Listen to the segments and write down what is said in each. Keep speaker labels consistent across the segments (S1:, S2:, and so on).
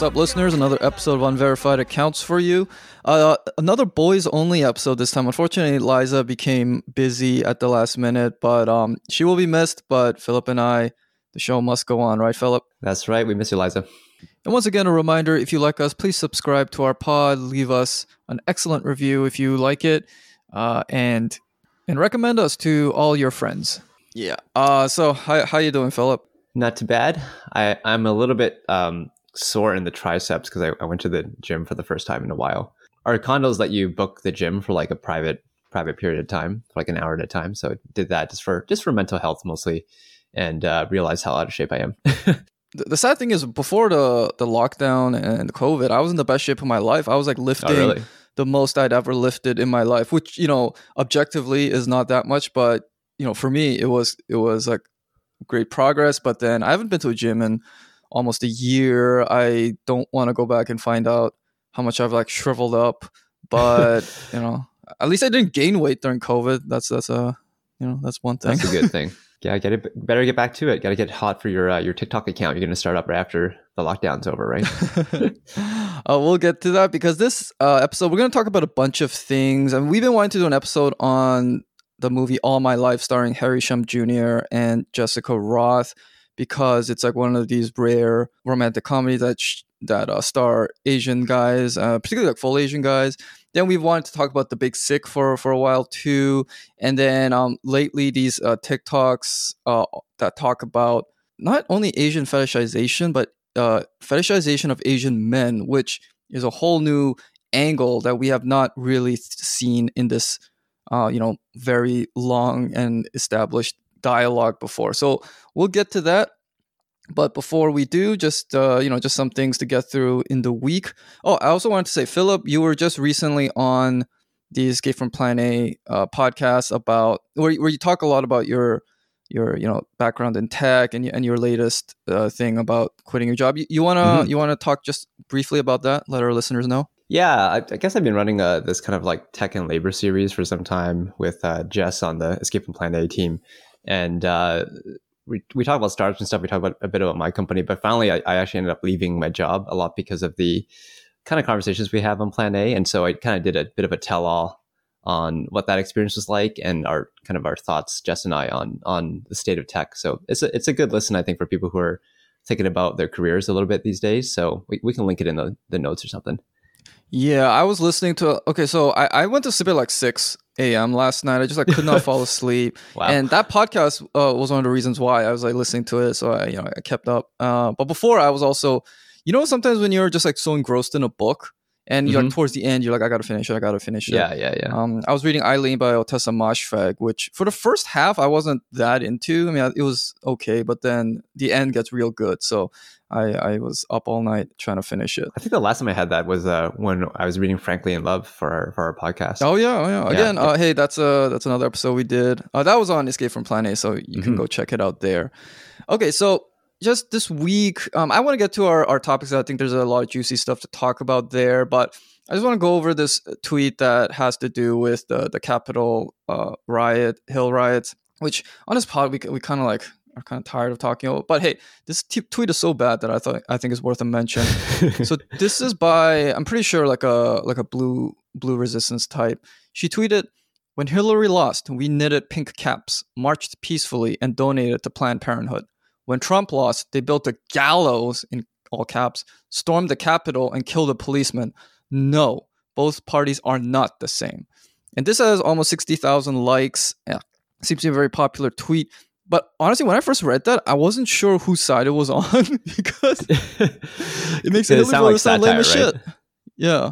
S1: What's up, listeners? Another episode of Unverified Accounts for you. Uh, another boys only episode this time. Unfortunately, Liza became busy at the last minute, but um, she will be missed. But Philip and I, the show must go on, right, Philip?
S2: That's right. We miss you, Liza.
S1: And once again, a reminder if you like us, please subscribe to our pod, leave us an excellent review if you like it, uh, and and recommend us to all your friends. Yeah. Uh, so, how, how you doing, Philip?
S2: Not too bad. I, I'm a little bit um, sore in the triceps because I, I went to the gym for the first time in a while. Our condos let you book the gym for like a private private period of time, for like an hour at a time. So I did that just for just for mental health mostly, and uh, realized how out of shape I am.
S1: The, the sad thing is, before the the lockdown and COVID, I was in the best shape of my life. I was like lifting
S2: oh, really?
S1: the most I'd ever lifted in my life, which you know objectively is not that much, but you know for me it was it was like great progress. But then I haven't been to a gym in almost a year. I don't want to go back and find out how much I've like shriveled up. But you know, at least I didn't gain weight during COVID. That's that's a you know that's one thing.
S2: That's a good thing. yeah, get it. Better get back to it. Got to get hot for your uh, your TikTok account. You're going to start up right after the lockdown's over, right?
S1: uh, we'll get to that because this uh, episode we're going to talk about a bunch of things, and we've been wanting to do an episode on the movie All My Life, starring Harry Shum Jr. and Jessica Rothe, because it's like one of these rare romantic comedies that sh- that uh, star Asian guys, uh, particularly like full Asian guys. Then we wanted to talk about the Big Sick for for a while too, and then um, lately these uh, TikToks uh, that talk about not only Asian fetishization but uh, fetishization of Asian men, which is a whole new angle that we have not really seen in this, uh, you know, very long and established dialogue before. So we'll get to that. But before we do, just uh, you know, just some things to get through in the week. Oh, I also wanted to say, Philip, you were just recently on the Escape from Plan A uh, podcast about where, where you talk a lot about your your you know background in tech and and your latest uh, thing about quitting your job. You, you wanna mm-hmm. you wanna talk just briefly about that? Let our listeners know.
S2: Yeah, I, I guess I've been running a, uh, this kind of like tech and labor series for some time with uh, Jess on the Escape from Plan A team, and uh, we, we talk about startups and stuff. We talk about a bit about my company, but finally, I, I actually ended up leaving my job a lot because of the kind of conversations we have on Plan A. And so I kind of did a bit of a tell all on what that experience was like and our kind of our thoughts, Jess and I, on on the state of tech. So it's a it's a good listen, I think, for people who are thinking about their careers a little bit these days. So we, we can link it in the, the notes or something.
S1: Yeah, I was listening to okay, so I, I went to sleep at like six a.m. last night. I just like could not fall asleep, wow. and that podcast uh, was one of the reasons why I was like listening to it. So I, you know, I kept up. Uh, but before I was also, you know, sometimes when you're just like so engrossed in a book, and you're mm-hmm. like towards the end, you're like, I gotta finish it, I gotta finish it.
S2: Yeah, yeah, yeah.
S1: Um, I was reading Eileen by Ottessa Moshfegh, which for the first half I wasn't that into. I mean, it was okay, but then the end gets real good. So I, I was up all night trying to finish it.
S2: I think the last time I had that was uh, when I was reading Frankly in Love for our, for our podcast.
S1: Oh yeah, oh yeah. Again, yeah. Uh, hey, that's uh that's another episode we did. Uh, that was on Escape from Plan A, so you mm-hmm. can go check it out there. Okay, so just this week, um, I want to get to our, our topics. I think there's a lot of juicy stuff to talk about there, but I just want to go over this tweet that has to do with the the Capitol uh, riot, Hill riots. Which on this pod we we kind of like are kind of tired of talking about. But hey, this t- tweet is so bad that I thought I think it's worth a mention. so this is by I'm pretty sure like a like a blue blue resistance type. She tweeted, "When Hillary lost, we knitted pink caps, marched peacefully, and donated to Planned Parenthood. When Trump lost, they built a gallows in all caps, stormed the Capitol, and killed a policeman. No, both parties are not the same." And this has almost 60,000 likes. Yeah, seems to be a very popular tweet. But honestly, when I first read that, I wasn't sure whose side it was on because it makes it, sound, like sound lame as right? shit. Yeah,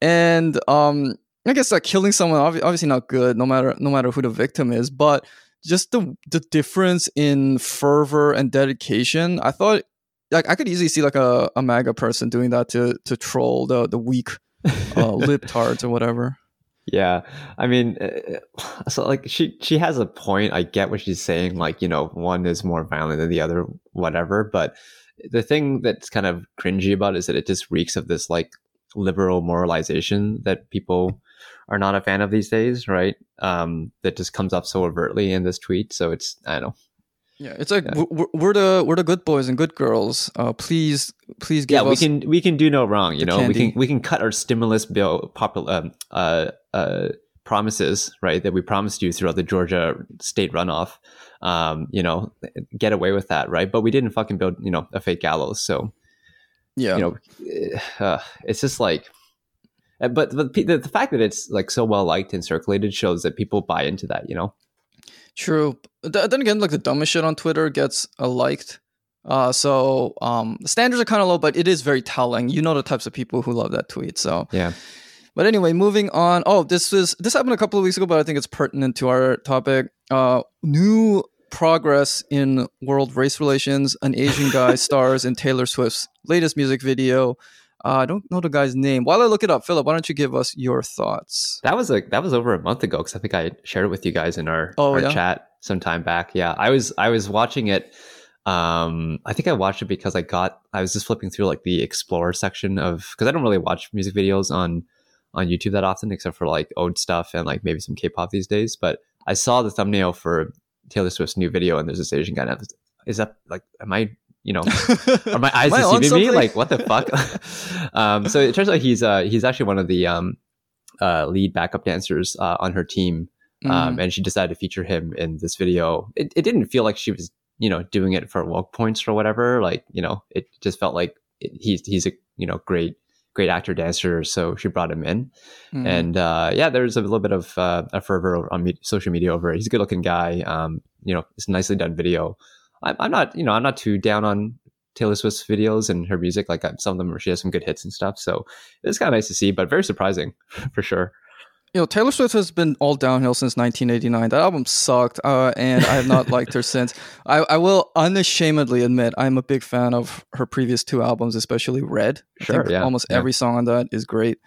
S1: and um, I guess like killing someone obviously not good, no matter no matter who the victim is. But just the the difference in fervor and dedication, I thought like I could easily see like a, a MAGA person doing that to to troll the the weak uh, libtards or whatever.
S2: Yeah, I mean, uh, uh, so like she she has a point. I get what she's saying. Like you know, one is more violent than the other, whatever. But the thing that's kind of cringy about it is that it just reeks of this like liberal moralization that people are not a fan of these days, right? Um, that just comes up so overtly in this tweet. So it's I don't know.
S1: Yeah, it's like we're, we're the we're the good boys and good girls. Uh, please, please give
S2: yeah, we
S1: us.
S2: can we can do no wrong. You know, we can we can cut our stimulus bill um, uh, uh, promises right that we promised you throughout the Georgia state runoff. Um, you know, get away with that, right? But we didn't fucking build you know a fake gallows, so
S1: yeah,
S2: you know, uh, it's just like. Uh, But the, the fact that it's like so well liked and circulated shows that people buy into that. You know,
S1: True. But then again, like the dumbest shit on Twitter gets uh, liked. Uh, so um, the standards are kind of low, but it is very telling. You know the types of people who love that tweet. So,
S2: yeah.
S1: but anyway, moving on. Oh, this was this happened a couple of weeks ago, but I think it's pertinent to our topic. Uh, new progress in world race relations. An Asian guy stars in Taylor Swift's latest music video. Uh, I don't know the guy's name. While I look it up, Philip, why don't you give us your thoughts?
S2: That was like that was over a month ago because I think I shared it with you guys in our,
S1: Oh,
S2: our
S1: yeah?
S2: chat some time back. Yeah, I was I was watching it. Um, I think I watched it because I got I was just flipping through like the explore section of because I don't really watch music videos on on YouTube that often except for like old stuff and like maybe some K-pop these days. But I saw the thumbnail for Taylor Swift's new video and there's this Asian guy. And is that like am I you know are my eyes deceiving me? Like what the fuck? um, so it turns out he's uh he's actually one of the um uh lead backup dancers uh, on her team, um,
S1: Mhm.
S2: and she decided to feature him in this video. It, it didn't feel like she was you know doing it for woke points or whatever. Like you know it just felt like it, he's he's a you know great great actor dancer, so she brought him in.
S1: Mhm.
S2: And uh, yeah, there's a little bit of uh, a fervor on me- social media over it. He's a good looking guy. Um, you know, it's a nicely done video. I'm, I'm not, you know, I'm not too down on Taylor Swift's videos and her music. Like uh, some of them, she has some good hits and stuff. So it's kind of nice to see, but very surprising for sure.
S1: you know, Taylor Swift has been all downhill since 1989. That album sucked, uh, and I have not liked her since. I, I will unashamedly admit I'm a big fan of her previous two albums, especially Red.
S2: Sure, yeah,
S1: Almost
S2: yeah.
S1: every song on that is great.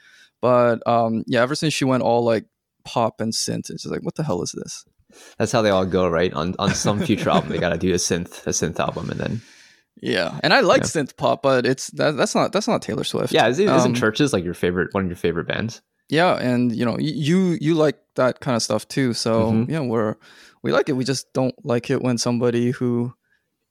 S1: But um, yeah, ever since she went all like pop and synth, it's just like, what the hell is this?
S2: That's how they all go, right? On on some future album, they got to do a synth a synth album, and then
S1: Yeah, and I like
S2: Yeah.
S1: synth pop, but it's that, that's not that's not Taylor Swift.
S2: yeah, isn't,
S1: Um,
S2: CHVRCHES like your favorite one of your favorite bands?
S1: Yeah, and you know, you you like that kind of stuff too. So
S2: Mhm.
S1: yeah, we're we like it. We just don't like it when somebody who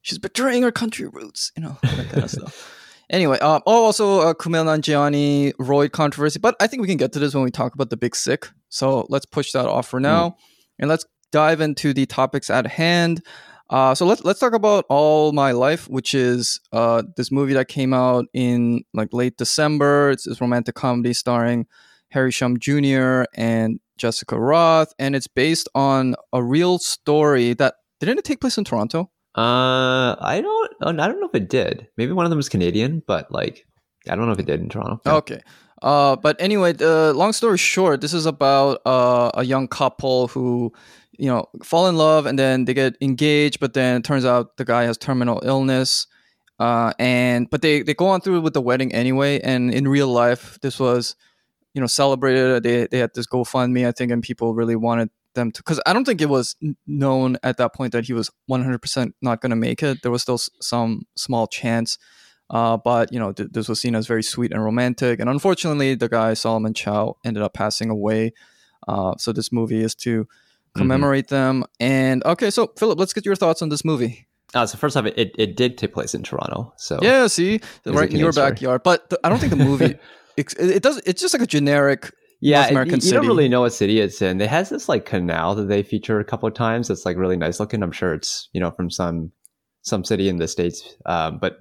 S1: she's betraying her country roots, you know, that kind of stuff. Anyway, um, oh, also uh, Kumail Nanjiani Roid controversy, but I think we can get to this when we talk about the Big Sick. So let's push that off for now, and let's dive into the topics at hand. Uh, so let's let's talk about All My Life, which is uh, this movie that came out in like late December. It's this romantic comedy starring Harry Shum Jr. and Jessica Rothe, and it's based on a real story that didn't it take place in Toronto?
S2: Uh, I don't, I don't know if it did. Maybe one of them was Canadian, but like, I don't know if it did in Toronto. Yeah.
S1: Okay. Uh, but anyway, the long story short, this is about uh, a young couple who, you know, fall in love and then they get engaged, but then it turns out the guy has terminal illness. Uh, and but they they go on through with the wedding anyway. And in real life, this was, you know, celebrated. They they had this GoFundMe, I think, and people really wanted them to because I don't think it was known at that point that he was 100% not going to make it. There was still s- some small chance. Uh, but you know, th- this was seen as very sweet and romantic, and unfortunately, the guy Solomon Chow ended up passing away. Uh, so this movie is to commemorate them. And okay, so Philip, let's get your thoughts on this movie.
S2: Uh, so first off, it, it, it did take place in Toronto. So
S1: Yeah, see, right in your
S2: story.
S1: backyard. But the, I don't think the movie. It, it does. It's just like a generic.
S2: yeah,
S1: North
S2: it-
S1: American
S2: you, you don't really know what city it's in. It has this like canal that they feature a couple of times. It's like really nice looking. I'm sure it's you know from some some city in the states, um, but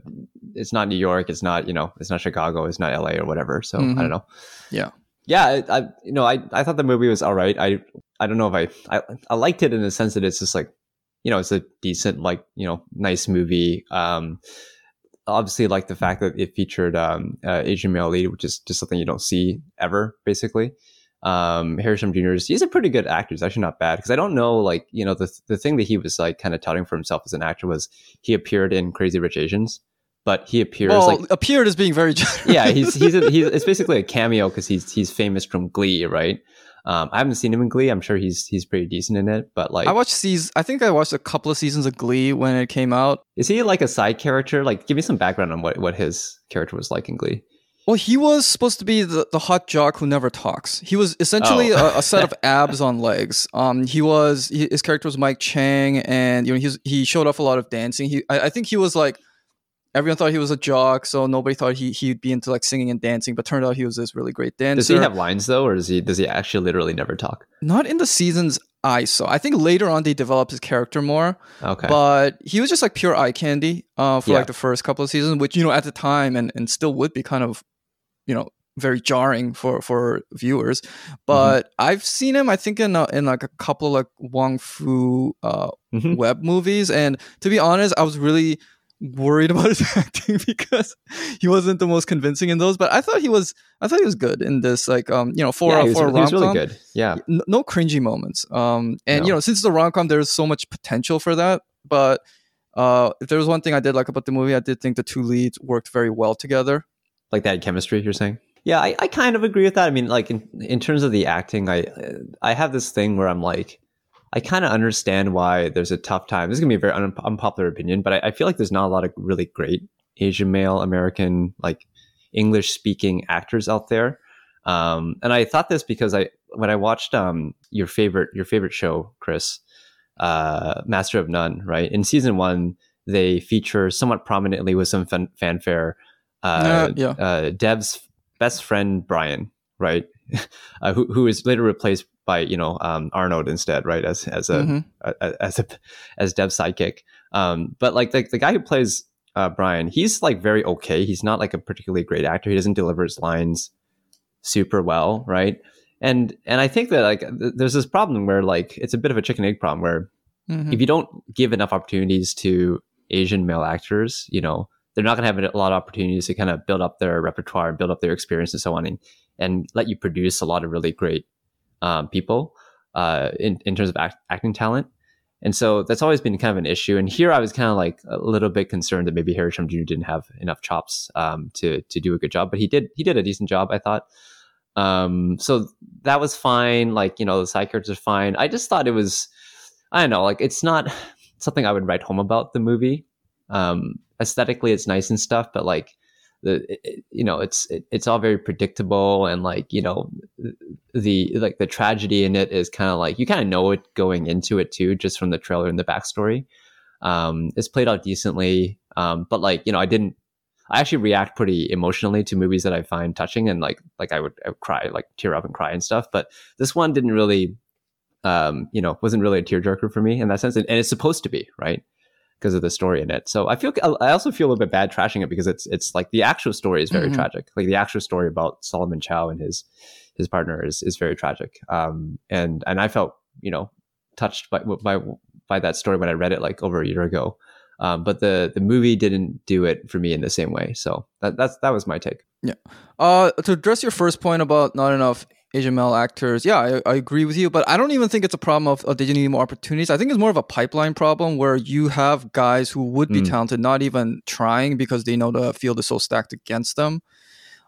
S2: it's not New York. It's not you know it's not Chicago. It's not LA or whatever. So
S1: Mhm.
S2: I don't know.
S1: Yeah.
S2: yeah. I, I you know I I thought the movie was all right. I I don't know if I I, I liked it in the sense that it's just like you know it's a decent like you know nice movie. Um, obviously like the fact that it featured um, uh, Asian male lead, which is just something you don't see ever, basically. Um, Harry Shum Jr. is he's a pretty good actor. He's actually not bad because I don't know, like you know, the the thing that he was like kind of touting for himself as an actor was he appeared in Crazy Rich Asians, but he appears
S1: Well,
S2: like
S1: appeared as being very. generous.
S2: yeah, he's he's a, he's it's basically a cameo because he's he's famous from Glee, right? Um, I haven't seen him in Glee. I'm sure he's he's pretty decent in it, but like,
S1: I watched seas. I think I watched a couple of seasons of Glee when it came out.
S2: is he like a side character? Like, give me some background on what what his character was like in Glee.
S1: Well, he was supposed to be the, the hot jock who never talks. He was essentially
S2: Oh.
S1: a, a set of abs on legs. Um, he was he, his character was Mike Chang, and you know he's, he showed off a lot of dancing. He I, I think he was like everyone thought he was a jock, so nobody thought he he'd be into like singing and dancing. But turned out he was this really great dancer.
S2: Does he have lines though, or does he does he actually literally never talk?
S1: Not in the seasons I saw. I think later on they developed his character more.
S2: Okay.
S1: But he was just like pure eye candy uh, for
S2: Yeah.
S1: like the first couple of seasons, which you know at the time and, and still would be kind of, you know, very jarring for for viewers. But I've seen him, I think in uh, in like a couple of like Wong Fu uh,
S2: Mhm.
S1: web movies, and to be honest, I was really worried about his acting because he wasn't the most convincing in those. But I thought he was, I thought he was good in this. Like, um, you know, for
S2: yeah,
S1: a
S2: he was,
S1: for a
S2: was really
S1: rom-com,
S2: good. Yeah.
S1: n- no cringy moments. Um, and you know, since the a rom com, there's so much potential for that. But uh, if there was one thing I did like about the movie, I did think the two leads worked very well together.
S2: like that chemistry you're saying yeah I, I kind of agree with that i mean like in, in terms of the acting i i have this thing where i'm like i kind of understand why there's a tough time. This is going to be a very un- unpopular opinion but I, I feel like there's not a lot of really great asian male american like english speaking actors out there. Um and i thought this because i when i watched um your favorite your favorite show chris uh master of none right? In season one they feature somewhat prominently with some fan- fanfare uh,
S1: Uh, yeah.
S2: uh, Dev's best friend Brian, right, uh, who who is later replaced by you know um, Arnold instead, right, as as a,
S1: Mhm.
S2: a as a as Dev's sidekick. Um, but like the the guy who plays uh, Brian, he's like very okay. He's not like a particularly great actor. He doesn't deliver his lines super well, right? And and I think that like th- there's this problem where like it's a bit of a chicken egg problem where
S1: Mhm.
S2: if you don't give enough opportunities to Asian male actors, you know, they're not going to have a lot of opportunities to kind of build up their repertoire, and build up their experience, and so on, and, and let you produce a lot of really great um, people uh, in in terms of act, acting talent. And so that's always been kind of an issue. And here I was kind of like a little bit concerned that maybe Harry Shum Jr. didn't have enough chops um, to to do a good job, but he did. He did a decent job, I thought. Um, so that was fine. Like you know, the side characters are fine. I just thought it was, I don't know, like it's not something I would write home about the movie. Um, aesthetically, it's nice and stuff, but like the it- you know, it's it, it's all very predictable and like you know, the like the tragedy in it is kind of like you kind of know it going into it too, just from the trailer and the backstory. Um, it's played out decently, um, but like you know, I didn't. I actually react pretty emotionally to movies that I find touching, and like like I would, I would cry, like tear up and cry and stuff. But this one didn't really, um, you know, wasn't really a tearjerker for me in that sense, and, and it's supposed to be, right? Because of the story in it. So I feel, I also feel a little bit bad trashing it because it's it's like the actual story is very
S1: Mhm.
S2: tragic. Like the actual story about Solomon Chow and his his partner is is very tragic. Um, and and I felt you know touched by by by that story when I read it like over a year ago. Um, but the the movie didn't do it for me in the same way. So that that's that was my take. Yeah.
S1: Uh, to address your first point about not enough Asian male actors, yeah, I, I agree with you, but I don't even think it's a problem of uh, did you need more opportunities. I think it's more of a pipeline problem where you have guys who would be
S2: Mm.
S1: talented not even trying because they know the field is so stacked against them.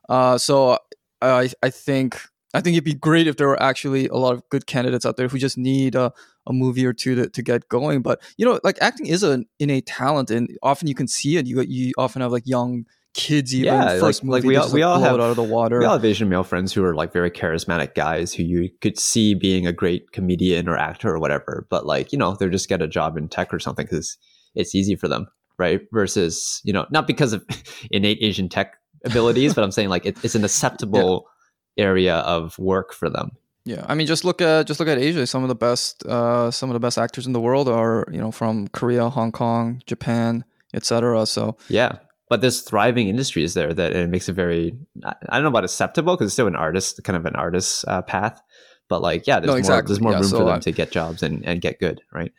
S1: Uh, so I I think I think it'd be great if there were actually a lot of good candidates out there who just need a, a movie or two to, to get going. But you know, like acting is an innate talent, and often you can see it. You you often have like young kids even
S2: Yeah,
S1: first
S2: like- like
S1: movie
S2: we
S1: they
S2: all-
S1: just,
S2: we
S1: like,
S2: all
S1: blow
S2: have-
S1: it out of the water.
S2: We all have Asian male friends who are like very charismatic guys who you could see being a great comedian or actor or whatever, but like you know they're just get a job in tech or something because it's easy for them, right? Versus you know not because of innate Asian tech abilities, but I'm saying like it, it's an acceptable area of work for them.
S1: Yeah, I mean, just look at just look at Asia. Some of the best, uh, some of the best actors in the world are you know from Korea, Hong Kong, Japan, etc. So
S2: Yeah. But there's thriving industries there that it makes it very, I don't know about acceptable because it's still an artist, kind of an artist uh, path. But like, yeah, there's
S1: No,
S2: more, there's more
S1: Yeah,
S2: room
S1: so
S2: for them
S1: I-
S2: to get jobs and, and get good, right?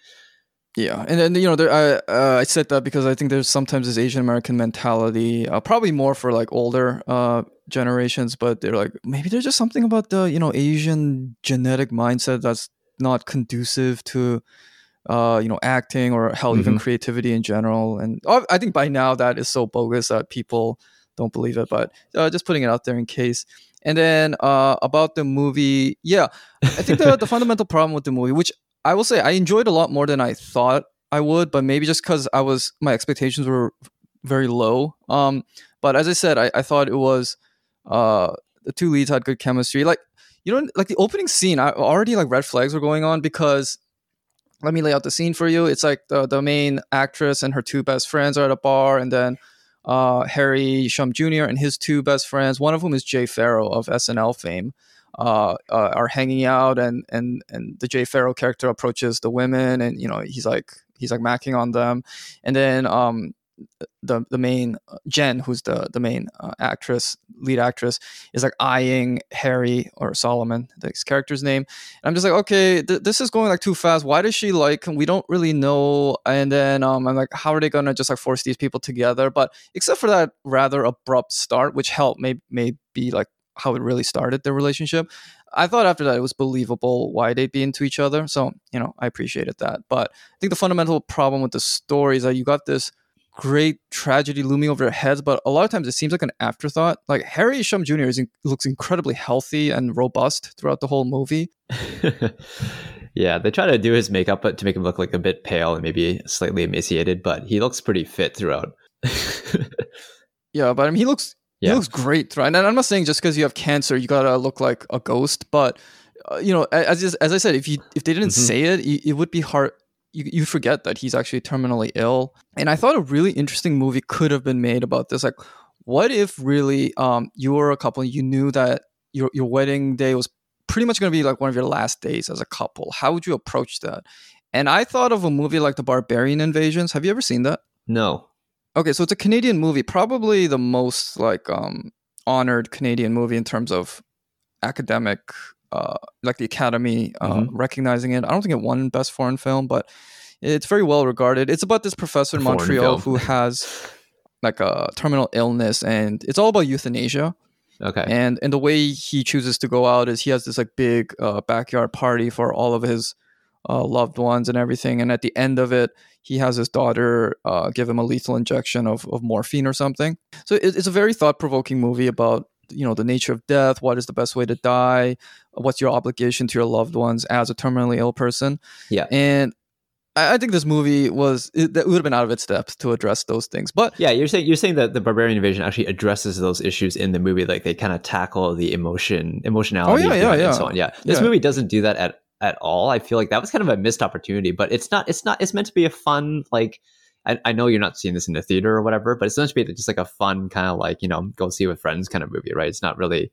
S1: yeah, and then you know, there, I uh, I said that because I think there's sometimes this Asian American mentality, uh, probably more for like older uh, generations, but they're like maybe there's just something about the you know Asian genetic mindset that's not conducive to uh, you know acting or hell even
S2: Mhm.
S1: creativity in general. And I think by now that is so bogus that people don't believe it. But uh, just putting it out there in case. And then uh, about the movie, yeah, I think the the fundamental problem with the movie, which I will say I enjoyed a lot more than I thought I would, but maybe just because I was my expectations were very low. Um, but as I said, I, I thought it was Uh, the two leads had good chemistry. Like you know, like the opening scene, I already like red flags were going on because let me lay out the scene for you. It's like the the main actress and her two best friends are at a bar, and then uh, Harry Shum Jr. and his two best friends, one of whom is Jay Pharoah of SNL fame, uh, uh, are hanging out, and and and the Jay Pharoah character approaches the women, and you know he's like he's like macking on them, and then um, the the main uh, Jen, who's the the main uh, actress, lead actress, is like eyeing Harry or Solomon, his character's name. And I'm just like, okay, th- this is going like too fast. Why does she like? We don't really know. And then um, I'm like, how are they gonna just like force these people together? But except for that rather abrupt start, which helped, may may be like how it really started their relationship. I thought after that it was believable why they'd be into each other. So, you know, I appreciated that. But I think the fundamental problem with the story is that you got this great tragedy looming over their heads, but a lot of times it seems like an afterthought. Like Harry Shum Jr. Is in, looks incredibly healthy and robust throughout the whole movie.
S2: yeah, they try to do his makeup but to make him look like a bit pale and maybe slightly emaciated, but he looks pretty fit throughout.
S1: yeah, but I mean, he looks yeah. he looks great throughout. And I'm not saying just because you have cancer you gotta look like a ghost, but uh, you know, as as I said, if you if they didn't mm-hmm. say it, it would be hard you, you forget that he's actually terminally ill. And I thought a really interesting movie could have been made about this. Like, what if really um, you were a couple and you knew that your, your wedding day was pretty much going to be like one of your last days as a couple? How would you approach that? And I thought of a movie like The Barbarian Invasions. Have you ever seen that?
S2: No.
S1: Okay, so it's a Canadian movie, probably the most like um, honored Canadian movie in terms of academic uh, like the Academy uh, mm-hmm. recognizing it. I don't think it won Best Foreign Film, but it's very well regarded. It's about this professor in Montreal who has like a terminal illness, and it's all about euthanasia.
S2: Okay.
S1: And and the way he chooses to go out is he has this like big uh, backyard party for all of his uh, loved ones and everything. And at the end of it, he has his daughter uh, give him a lethal injection of, of morphine or something. So it, it's a very thought provoking movie about you know the nature of death what is the best way to die what's your obligation to your loved ones as a terminally ill person
S2: yeah
S1: and I, I think this movie was it, it would have been out of its depth to address those things. But
S2: yeah, you're saying you're saying that the barbarian invasion actually addresses those issues in the movie, like they kind of tackle the emotion, emotionality,
S1: oh, yeah, yeah, yeah.
S2: and so on. Yeah, this yeah. movie doesn't do that at at all. I feel like that was kind of a missed opportunity, but it's not. It's not. It's meant to be a fun like I, I know you're not seeing this in the theater or whatever, but it's supposed to be just like a fun kind of like you know go see with friends kind of movie, right? It's not really.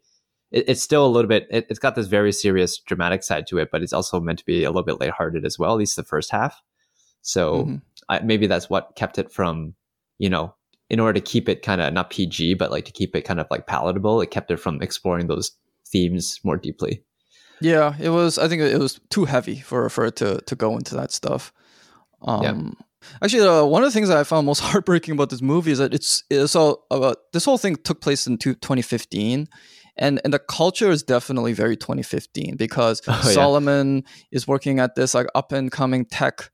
S2: It, it's still a little bit. It, has got this very serious dramatic side to it, but it's also meant to be a little bit lighthearted as well. At least the first half. So mm-hmm. I, maybe that's what kept it from, you know, in order to keep it kind of not PG, but like to keep it kind of like palatable. It kept it from exploring those themes more deeply.
S1: Yeah, it was. I think it was too heavy for for it to to go into that stuff. Um, yeah. Actually, uh, one of the things that I found most heartbreaking about this movie is that it's, it's all about this whole thing took place in 2015, and and the culture is definitely very 2015 because oh, Solomon yeah. is working at this like up and coming tech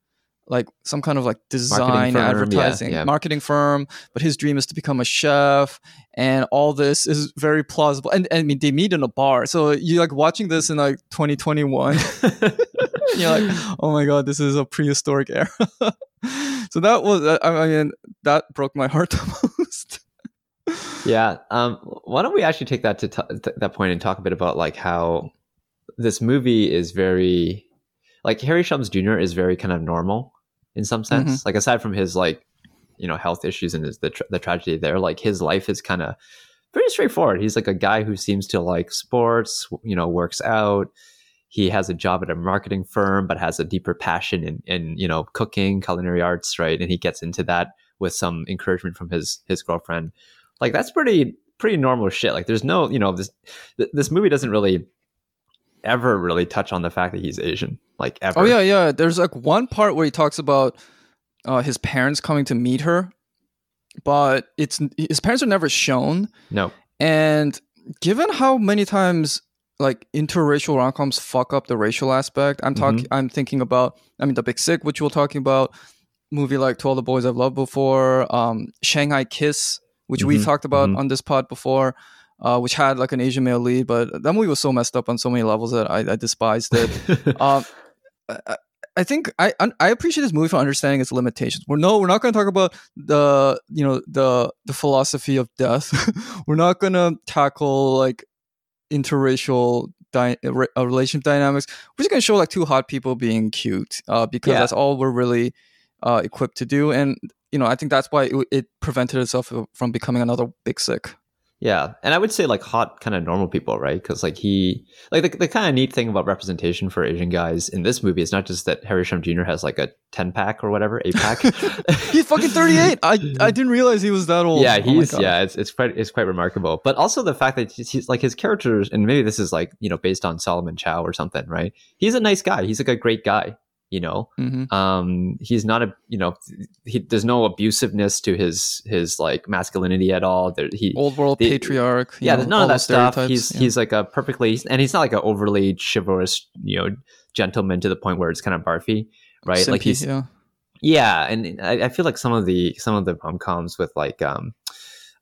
S1: like some kind of like design marketing advertising yeah, yeah. marketing firm but his dream is to become a chef and all this is very plausible and, and i mean they meet in a bar so you're like watching this in like 2021 you're like oh my god this is a prehistoric era so that was i mean that broke my heart the most
S2: yeah um why don't we actually take that to t- that point and talk a bit about like how this movie is very like Harry Shums Jr. is very kind of normal in some sense. Mm-hmm. Like aside from his like you know health issues and his, the tra- the tragedy there, like his life is kind of pretty straightforward. He's like a guy who seems to like sports, you know, works out. He has a job at a marketing firm, but has a deeper passion in, in you know cooking, culinary arts, right? And he gets into that with some encouragement from his his girlfriend. Like that's pretty pretty normal shit. Like there's no you know this this movie doesn't really ever really touch on the fact that he's Asian, like ever.
S1: Oh yeah, yeah. There's like one part where he talks about uh, his parents coming to meet her, but it's his parents are never shown.
S2: No.
S1: And given how many times like interracial rom-coms fuck up the racial aspect, I'm talking. Mm-hmm. I'm thinking about. I mean, The Big Sick, which we're talking about. Movie like To All the Boys I've Loved Before, um, Shanghai Kiss, which mm-hmm. we talked about mm-hmm. on this pod before uh, which had like an Asian male lead, but that movie was so messed up on so many levels that I, I despised it. um, I think I I appreciate this movie for understanding its limitations. We're no, we're not going to talk about the you know the the philosophy of death. we're not going to tackle like interracial dy- uh, relationship dynamics. We're just going to show like two hot people being cute uh, because
S2: Yeah.
S1: that's all we're really uh, equipped to do. And you know, I think that's why it, it prevented itself from becoming another big sick.
S2: Yeah, and I would say like hot kind of normal people, right? Because like he, like the, the kind of neat thing about representation for Asian guys in this movie is not just that Harry Shum Jr. has like a ten pack or whatever, eight pack.
S1: He's fucking thirty eight. I I didn't realize he was that old.
S2: yeah,
S1: Oh
S2: he's
S1: God.
S2: yeah, it's it's quite it's quite remarkable. But also the fact that he's, he's like his characters, and maybe this is like you know based on Solomon Chow or something, right? He's a nice guy. He's like a great guy. You know,
S1: Mhm.
S2: um he's not a you know he, there's no abusiveness to his his like masculinity at all there he
S1: old world
S2: the-
S1: patriarch.
S2: yeah
S1: know,
S2: none of that stuff he's
S1: yeah.
S2: he's like a perfectly and he's not like an overly chivalrous you know gentleman to the point where it's kind of barfy right like he's
S1: yeah.
S2: yeah and I, I feel like some of the some of the rom-coms with like um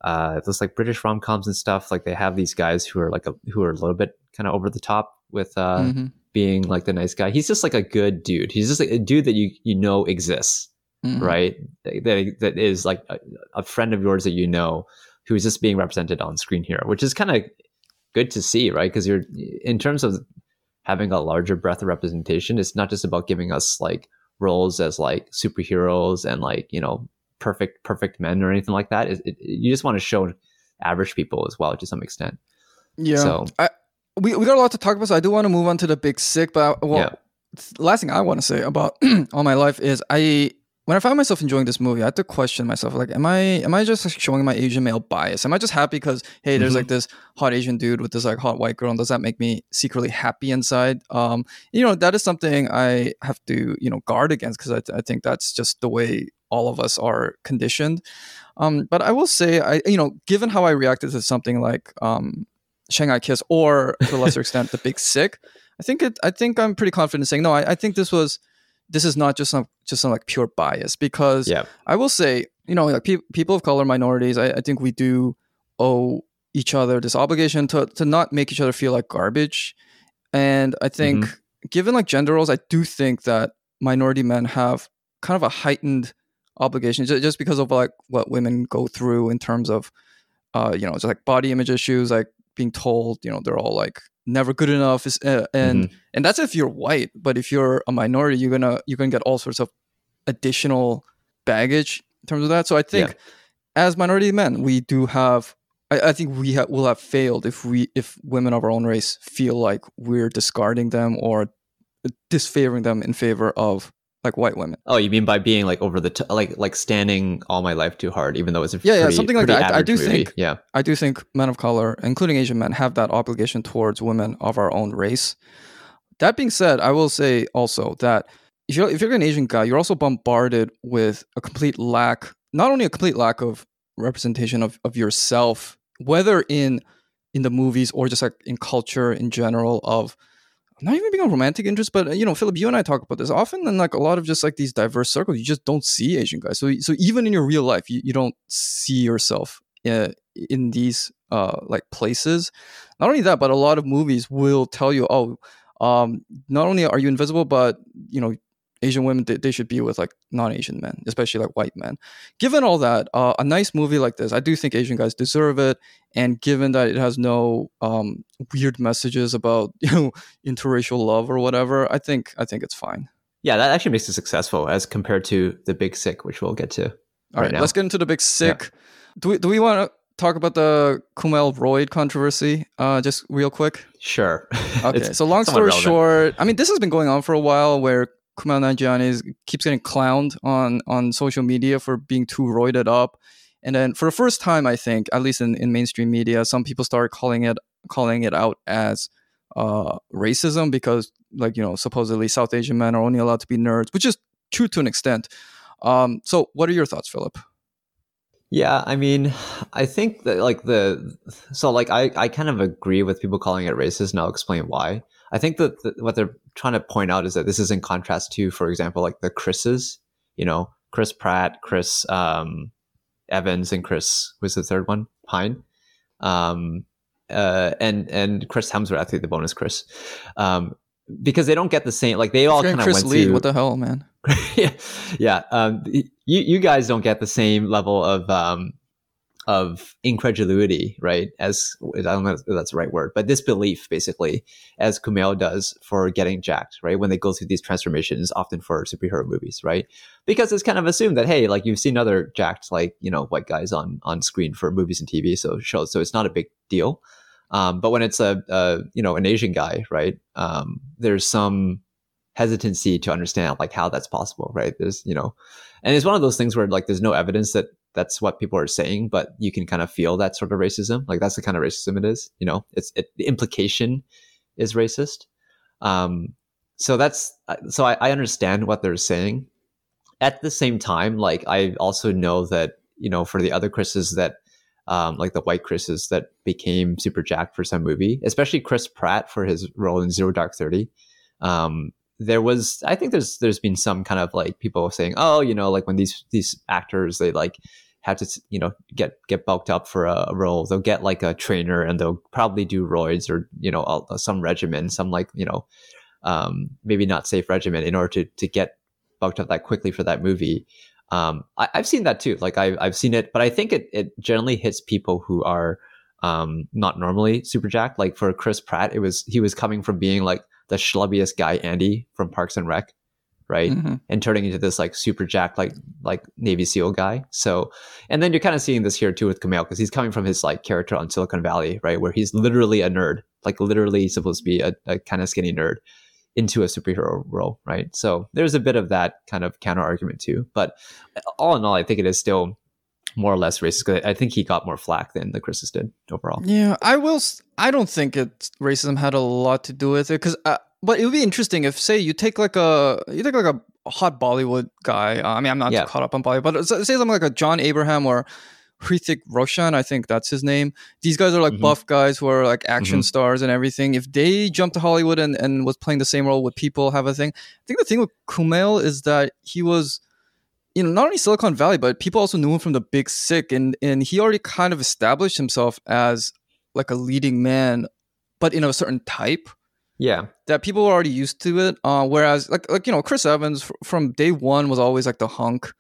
S2: uh those like british rom-coms and stuff like they have these guys who are like a who are a little bit kind of over the top with uh
S1: Mhm,
S2: being like the nice guy he's just like a good dude he's just like a dude that you you know exists
S1: mhm.
S2: right? That, that is like a, a friend of yours that you know who's just being represented on screen here, which is kind of good to see, right? Because you're in terms of having a larger breadth of representation, it's not just about giving us like roles as like superheroes and like you know perfect perfect men or anything like that. It, it, you just want to show average people as well to some extent.
S1: Yeah.
S2: So
S1: I, we, we got a lot to talk about, so I do want to move on to the big sick. But I, well,
S2: Yeah.
S1: last thing I want to say about all my life is I when I found myself enjoying this movie, I had to question myself like, am I am I just like, showing my Asian male bias? Am I just happy because hey, there's
S2: Mhm.
S1: like this hot Asian dude with this like hot white girl, and does that make me secretly happy inside? Um, you know, that is something I have to you know guard against because I, th- I think that's just the way all of us are conditioned. Um, but I will say, I you know, given how I reacted to something like um, Shanghai Kiss or to a lesser extent The Big Sick, I think it. I think I'm pretty confident in saying no. I, I think this was this is not just some just some like pure bias because
S2: yeah,
S1: I will say you know like pe- people of color minorities. I, I think we do owe each other this obligation to to not make each other feel like garbage, and I think given like gender roles, I do think that minority men have kind of a heightened obligation ju- just because of like what women go through in terms of uh you know just like body image issues like being told you know they're all like never good enough is, uh, and and that's if you're white but if you're a minority you're gonna you're gonna get all sorts of additional baggage in terms of that so i think
S2: Yeah.
S1: as minority men we do have i, I think we ha- will have failed if we if women of our own race feel like we're discarding them or disfavoring them in favor of like white women
S2: Oh, you mean by being like over the t- like like standing all my life too hard, even though it's a
S1: Yeah, yeah, something like that. I- I do
S2: movie.
S1: think-
S2: yeah,
S1: I do think men of color, including Asian men, have that obligation towards women of our own race. That being said, I will say also that if you're if you're an Asian guy, you're also bombarded with a complete lack, not only a complete lack of representation of, of yourself, whether in in the movies or just like in culture in general of not even being a romantic interest, but you know, Philip, you and I talk about this often in like a lot of just like these diverse circles. You just don't see Asian guys. So so even in your real life, you, you don't see yourself uh, in these uh like places. Not only that, but a lot of movies will tell you, oh, um, not only are you invisible, but you know, Asian women they, they should be with like non-Asian men, especially like white men. Given all that, uh, a nice movie like this, I do think Asian guys deserve it. And given that it has no um, weird messages about you know interracial love or whatever, I think I think it's fine.
S2: yeah, that actually makes it successful as compared to the Big Sick, which we'll get to.
S1: All
S2: right
S1: right,
S2: now.
S1: let's get into the big sick. Do we do we want to talk about the Kumail Roid controversy? Uh, just real quick.
S2: Sure.
S1: Okay,
S2: It's
S1: so long story
S2: relevant.
S1: short, I mean, this has been going on for a while where Kumail Nanjiani is, keeps getting clowned on on social media for being too roided up. And then for the first time, I think, at least in, in mainstream media, some people started calling it calling it out as uh, racism because, like, you know, supposedly South Asian men are only allowed to be nerds, which is true to an extent. Um, so, what are your thoughts, Philip?
S2: Yeah, I mean, I think that like the so like I I kind of agree with people calling it racist, and I'll explain why. I think that th- what they're trying to point out is that this is in contrast to, for example, like the Chris's, you know, Chris Pratt, Chris um, Evans, and Chris was the third one, Pine, um, uh, and and Chris Hemsworth. I think the bonus Chris. Um, because they don't get the same like they all kind of
S1: Chris
S2: went
S1: Lee,
S2: to
S1: what the hell, man?
S2: yeah, yeah. Um, you you guys don't get the same level of um, of incredulity, right? As I don't know if that's the right word, but disbelief, basically, as Kumail does for getting jacked, right? When they go through these transformations, often for superhero movies, right? Because it's kind of assumed that hey, like you've seen other jacked, like you know, white guys on on screen for movies and TV, so shows, so it's not a big deal. Um, but when it's a, a you know an Asian guy, right? Um, there's some hesitancy to understand like how that's possible, right? There's you know, and it's one of those things where like there's no evidence that that's what people are saying, but you can kind of feel that sort of racism. Like that's the kind of racism it is. You know, it's it, the implication is racist. Um, so that's so I, I understand what they're saying. At the same time, like I also know that you know for the other Chris's that um, like the white Chris's that became super jacked for some movie, especially Chris Pratt for his role in Zero Dark Thirty. Um, there was, I think there's there's been some kind of like people saying, oh, you know, like when these these actors they like have to you know get get bulked up for a, role, they'll get like a trainer and they'll probably do roids or you know some regimen, some like you know um, maybe not safe regimen in order to to get bulked up that quickly for that movie. Um, I, have seen that too. Like I, I've seen it, but I think it, it generally hits people who are um, not normally super jacked. Like for Chris Pratt, it was he was coming from being like the schlubbiest guy Andy from Parks and Rec, right, mm-hmm. and turning into this like super jack like like Navy SEAL guy. So, and then you're kind of seeing this here too with Kumail because he's coming from his like character on Silicon Valley, right, where he's literally a nerd, like literally supposed to be a, a kind of skinny nerd into a superhero role, right? So there's a bit of that kind of counter argument too. But all in all, I think it is still more or less racist. I think he got more flack than the Chris's did overall.
S1: Yeah, I will. I don't think it racism had a lot to do with it because, uh, but it would be interesting if, say, you take like a you take like a hot Bollywood guy. Uh, I mean, I'm not yeah. caught up on Bollywood, but say something like a John Abraham or Hrithik Roshan, I think that's his name. These guys are like mm-hmm. buff guys who are like action mm-hmm. stars and everything. If they jumped to Hollywood and, and was playing the same role, would people have a thing? I think the thing with Kumail is that he was, you know, not only Silicon Valley, but people also knew him from the Big Sick, and and he already kind of established himself as like a leading man, but in a certain type.
S2: Yeah,
S1: that people were already used to it. Uh, whereas, like, like you know, Chris Evans from day one was always like the hunk.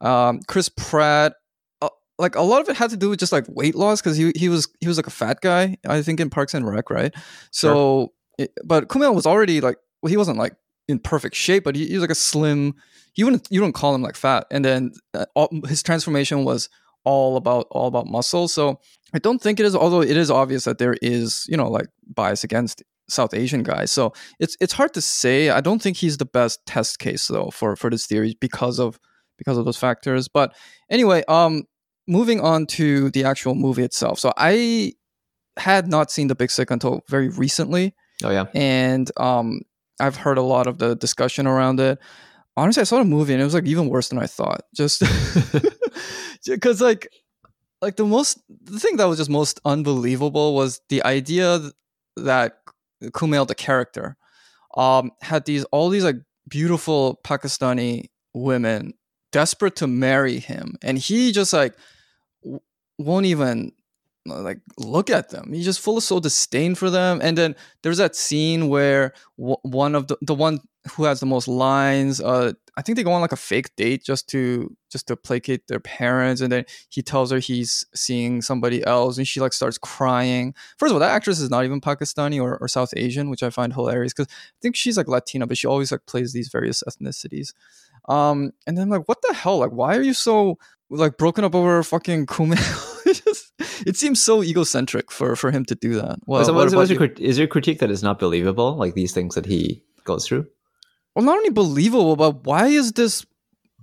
S1: Um, Chris Pratt like a lot of it had to do with just like weight loss because he he was he was like a fat guy I think in Parks and Rec right so sure. it, but Kumail was already like well he wasn't like in perfect shape but he, he was like a slim you wouldn't you wouldn't call him like fat and then uh, all, his transformation was all about all about muscle so I don't think it is although it is obvious that there is you know like bias against South Asian guy. so it's it's hard to say I don't think he's the best test case though for for this theory because of because of those factors but anyway um moving on to the actual movie itself. So I had not seen The Big Sick until very recently.
S2: Oh yeah.
S1: And um I've heard a lot of the discussion around it. Honestly, I saw the movie and it was like even worse than I thought. Just because like like the most the thing that was just most unbelievable was the idea that Kumail the character um had these all these like beautiful Pakistani women desperate to marry him. And he just like won't even like look at them. He's just full of so disdain for them. And then there's that scene where one of the the one who has the most lines. Uh, I think they go on like a fake date just to just to placate their parents. And then he tells her he's seeing somebody else, and she like starts crying. First of all, that actress is not even Pakistani or, or South Asian, which I find hilarious because I think she's like Latina, but she always like plays these various ethnicities. Um, and then like, what the hell? Like, why are you so like broken up over fucking Kumail. it, seems so egocentric for for him to do that.
S2: Well, so what, what is, your, is your critique that is not believable? Like these things that he goes through.
S1: Well, not only believable, but why is this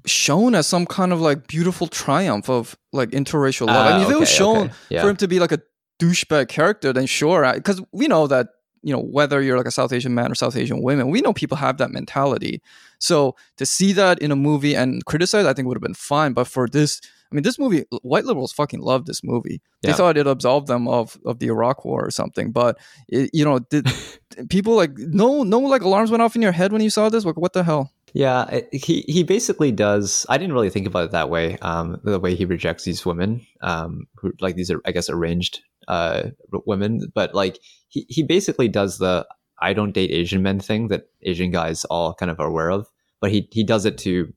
S1: shown as some kind of like beautiful triumph of like interracial love? Uh, I mean, if okay, it was shown okay. yeah. for him to be like a douchebag character, then sure, because we know that you know whether you're like a South Asian man or South Asian women, we know people have that mentality. So to see that in a movie and criticize, I think would have been fine. But for this, I mean, this movie, white liberals fucking loved this movie. They yeah. thought it absolved them of of the Iraq War or something. But it, you know, did people like no no like alarms went off in your head when you saw this? Like, what the hell?
S2: Yeah, he he basically does. I didn't really think about it that way. Um, the way he rejects these women, um, who like these are, I guess, arranged uh women, but like he he basically does the I don't date Asian men thing that Asian guys all kind of are aware of, but he he does it to,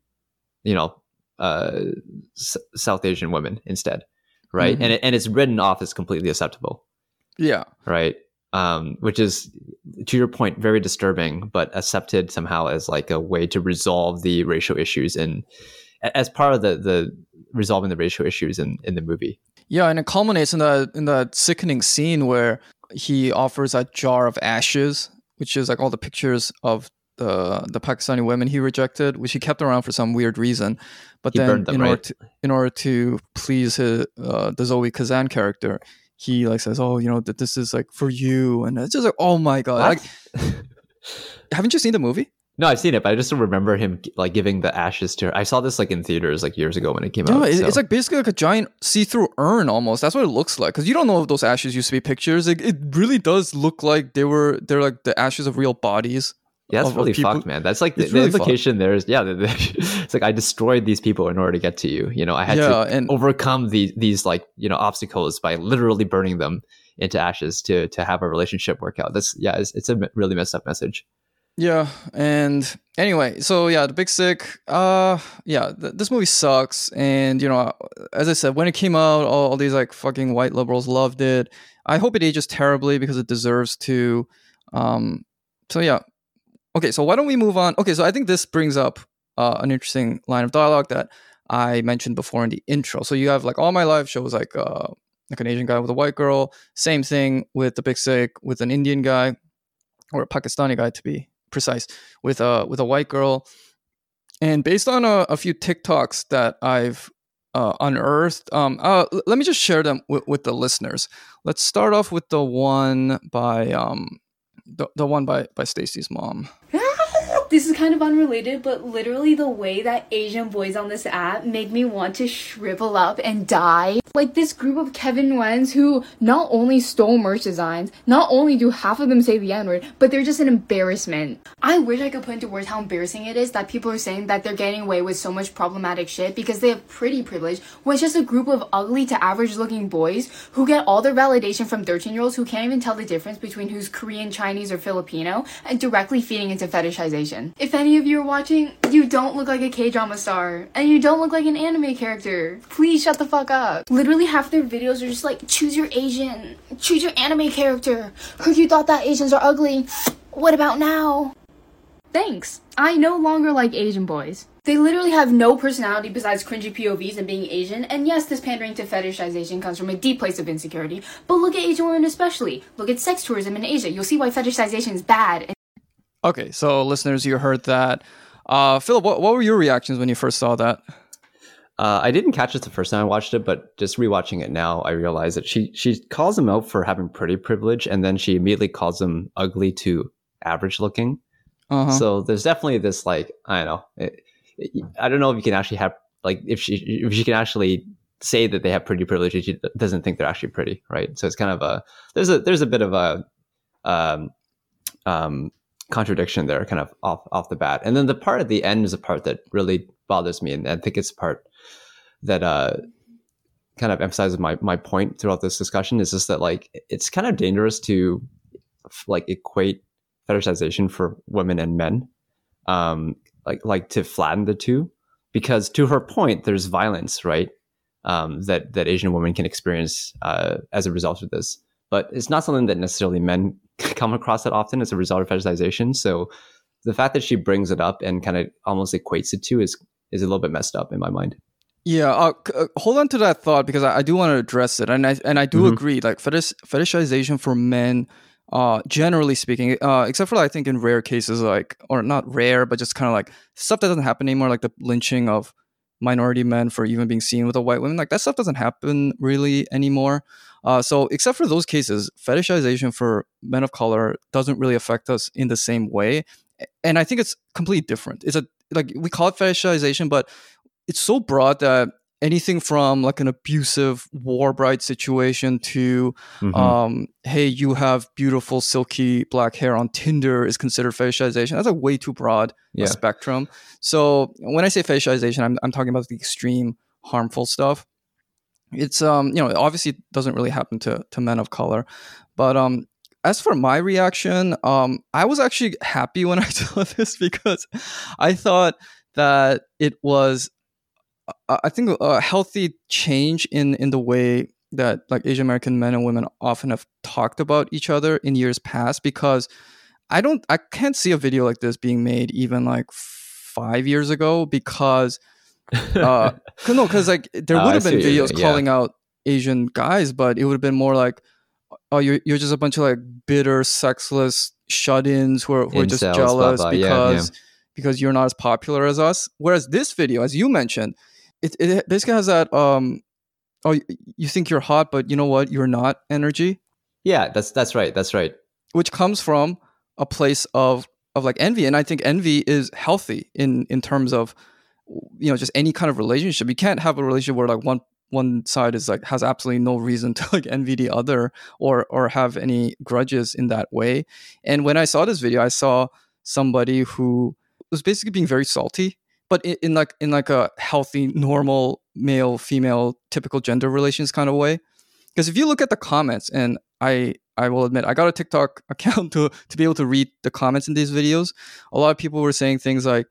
S2: you know, uh, S- South Asian women instead, right?
S1: Mhm.
S2: And it, and it's written off as completely acceptable,
S1: Yeah.
S2: right? Um, which is to your point, very disturbing, but accepted somehow as like a way to resolve the racial issues in as part of the the resolving the racial issues in in the movie.
S1: Yeah, and it culminates in the in the sickening scene where he offers a jar of ashes, which is like all the pictures of the the Pakistani women he rejected, which he kept around for some weird reason. But
S2: He
S1: then,
S2: them,
S1: in order to in order to please his, uh, the Zoe Kazan character, he like says, "Oh, you know that this is like for you," and it's just like, "Oh my god!" Like, haven't you seen the movie?
S2: No, I've seen it, but I just remember him like giving the ashes to her. I saw this like in theaters like years ago when it came
S1: Yeah,
S2: out.
S1: it,
S2: so-
S1: it's like basically like a giant see-through urn almost. That's what it looks like. Because you don't know if those ashes used to be pictures. It, it really does look like they were. They're like the ashes of real bodies.
S2: Yeah, that's
S1: of-
S2: really fucked, man. That's like the, the
S1: really fucked.
S2: implication there is yeah. The, the, it's like I destroyed these people in order to get to you. You know, I had
S1: Yeah,
S2: to
S1: and-
S2: overcome these these like you know obstacles by literally burning them into ashes to to have a relationship work out. That's yeah, it's, it's a really messed up message.
S1: Yeah, and anyway, so yeah, the Big Sick. Uh, yeah, th- this movie sucks, and you know, as I said, when it came out, all, all these like fucking white liberals loved it. I hope it ages terribly because it deserves to. Um, so yeah, okay, so why don't we move on? Okay, so I think this brings up uh, an interesting line of dialogue that I mentioned before in the intro. So you have like All My Life shows like uh like an Asian guy with a white girl. Same thing with the Big Sick with an Indian guy or a Pakistani guy to be precise with a with a white girl. And based on a, a few TikToks that I've uh, unearthed, um, uh, let me just share them with, with the listeners. Let's start off with the one by um, the, the one by by Stacy's mom.
S3: This is kind of unrelated, but literally the way that Asian boys on this app make me want to shrivel up and die. Like this group of Kevin Nguyen's who not only stole merch designs, not only do half of them say the N-word, but they're just an embarrassment. I wish I could put into words how embarrassing it is that people are saying that they're getting away with so much problematic shit because they have pretty privilege, when it's just a group of ugly to average looking boys who get all their validation from 13 year olds who can't even tell the difference between who's Korean, Chinese, or Filipino and directly feeding into fetishization. If any of you are watching, you don't look like a K drama star and you don't look like an anime character. Please shut the fuck up. Literally, half their videos are just like, choose your Asian, choose your anime character. Heard you thought that Asians are ugly. What about now? Thanks. I no longer like Asian boys. They literally have no personality besides cringy POVs and being Asian, and yes, this pandering to fetishization comes from a deep place of insecurity, but look at Asian women especially. Look at sex tourism in Asia. You'll see why fetishization is bad.
S1: Okay, so listeners, you heard that. Uh, Philip, what, what were your reactions when you first saw that?
S2: Uh, I didn't catch it the first time I watched it, but just rewatching it now, I realize that she she calls him out for having pretty privilege, and then she immediately calls him ugly to average looking.
S1: Uh-huh.
S2: So there's definitely this like I don't know. It, it- I don't know if you can actually have like if she if she can actually say that they have pretty privilege, she doesn't think they're actually pretty, right? So it's kind of a there's a there's a bit of a um um contradiction there, kind of off off the bat. And then the part at the end is a part that really bothers me, and I think it's a part that uh kind of emphasizes my my point throughout this discussion is just that like it's kind of dangerous to like equate fetishization for women and men um like like to flatten the two because to her point there's violence right um that that asian women can experience uh as a result of this but it's not something that necessarily men come across that often as a result of fetishization so the fact that she brings it up and kind of almost equates it to is is a little bit messed up in my mind
S1: Yeah, uh, uh, hold on to that thought because I, I do want to address it, and I and I do
S2: Mhm.
S1: agree. Like fetish, fetishization for men, uh, generally speaking, uh, except for I think in rare cases, like or not rare, but just kind of like stuff that doesn't happen anymore, like the lynching of minority men for even being seen with a white woman. Like that stuff doesn't happen really anymore. Uh, so except for those cases, fetishization for men of color doesn't really affect us in the same way, and I think it's completely different. It's a like we call it fetishization, but it's so broad that anything from like an abusive war bride situation to
S2: Mhm.
S1: um hey you have beautiful silky black hair on tinder is considered fetishization that's a way too broad a
S2: yeah.
S1: spectrum. So when i say fetishization i'm, I'm talking about the extreme harmful stuff. It's um you know obviously it doesn't really happen to to men of color. But um as for my reaction, um, I was actually happy when I saw this because I thought that it was, I think, a healthy change in in the way that like Asian American men and women often have talked about each other in years past. Because I don't, I can't see a video like this being made even like five years ago because, uh, no, because like there
S2: Oh,
S1: would have
S2: see
S1: been videos
S2: yeah.
S1: calling out Asian guys, but it would have been more like, oh, you're you're just a bunch of like bitter, sexless shut-ins who are, who are just
S2: Incels, blah,
S1: jealous
S2: blah. Yeah,
S1: because because you're not as popular as us. Whereas this video, as you mentioned, it, it basically has that um, oh, you think you're hot, but you know what, you're not energy,
S2: Yeah, that's that's right. That's right.
S1: which comes from a place of of like envy, and I think envy is healthy in in terms of you know just any kind of relationship. You can't have a relationship where like one one side is like has absolutely no reason to like envy the other or or have any grudges in that way. And when I saw this video, I saw somebody who was basically being very salty, but in, in like in like a healthy, normal male female typical gender relations kind of way. Because if you look at the comments, and I I will admit I got a TikTok account to to be able to read the comments in these videos. A lot of people were saying things like,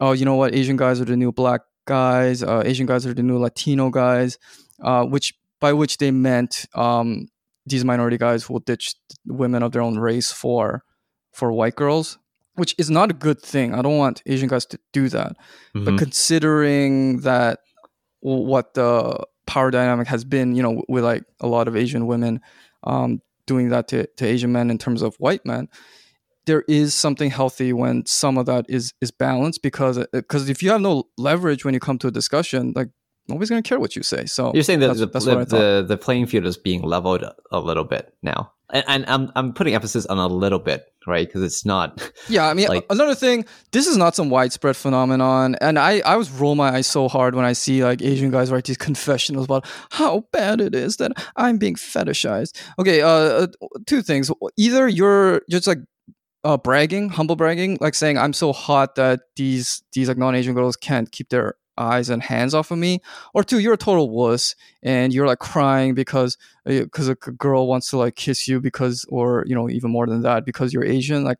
S1: "Oh, you know what? Asian guys are the new black guys. Uh, Asian guys are the new Latino guys," uh, which by which they meant um, these minority guys will ditch women of their own race for for white girls, which is not a good thing. I don't want Asian guys to do that. But
S2: Mhm.
S1: considering that what the power dynamic has been, you know, with like a lot of Asian women um, doing that to, to Asian men in terms of white men, there is something healthy when some of that is is balanced because because if you have no leverage when you come to a discussion, like nobody's gonna care what you say. So
S2: You're saying that
S1: that's,
S2: the,
S1: that's
S2: the, the the playing field is being leveled a little bit now, and, and I'm I'm putting emphasis on a little bit, right? Because it's not.
S1: Yeah, I mean,
S2: Like-
S1: another thing, this is not some widespread phenomenon, and I I was roll my eyes so hard when I see like Asian guys write these confessionals about how bad it is that I'm being fetishized. Okay, uh, uh, two things: either you're just like uh, bragging, humble bragging, like saying I'm so hot that these these like non-Asian girls can't keep their eyes and hands off of me, or two, you're a total wuss and you're like crying because because a girl wants to like kiss you because, or you know, even more than that, because you're Asian. Like,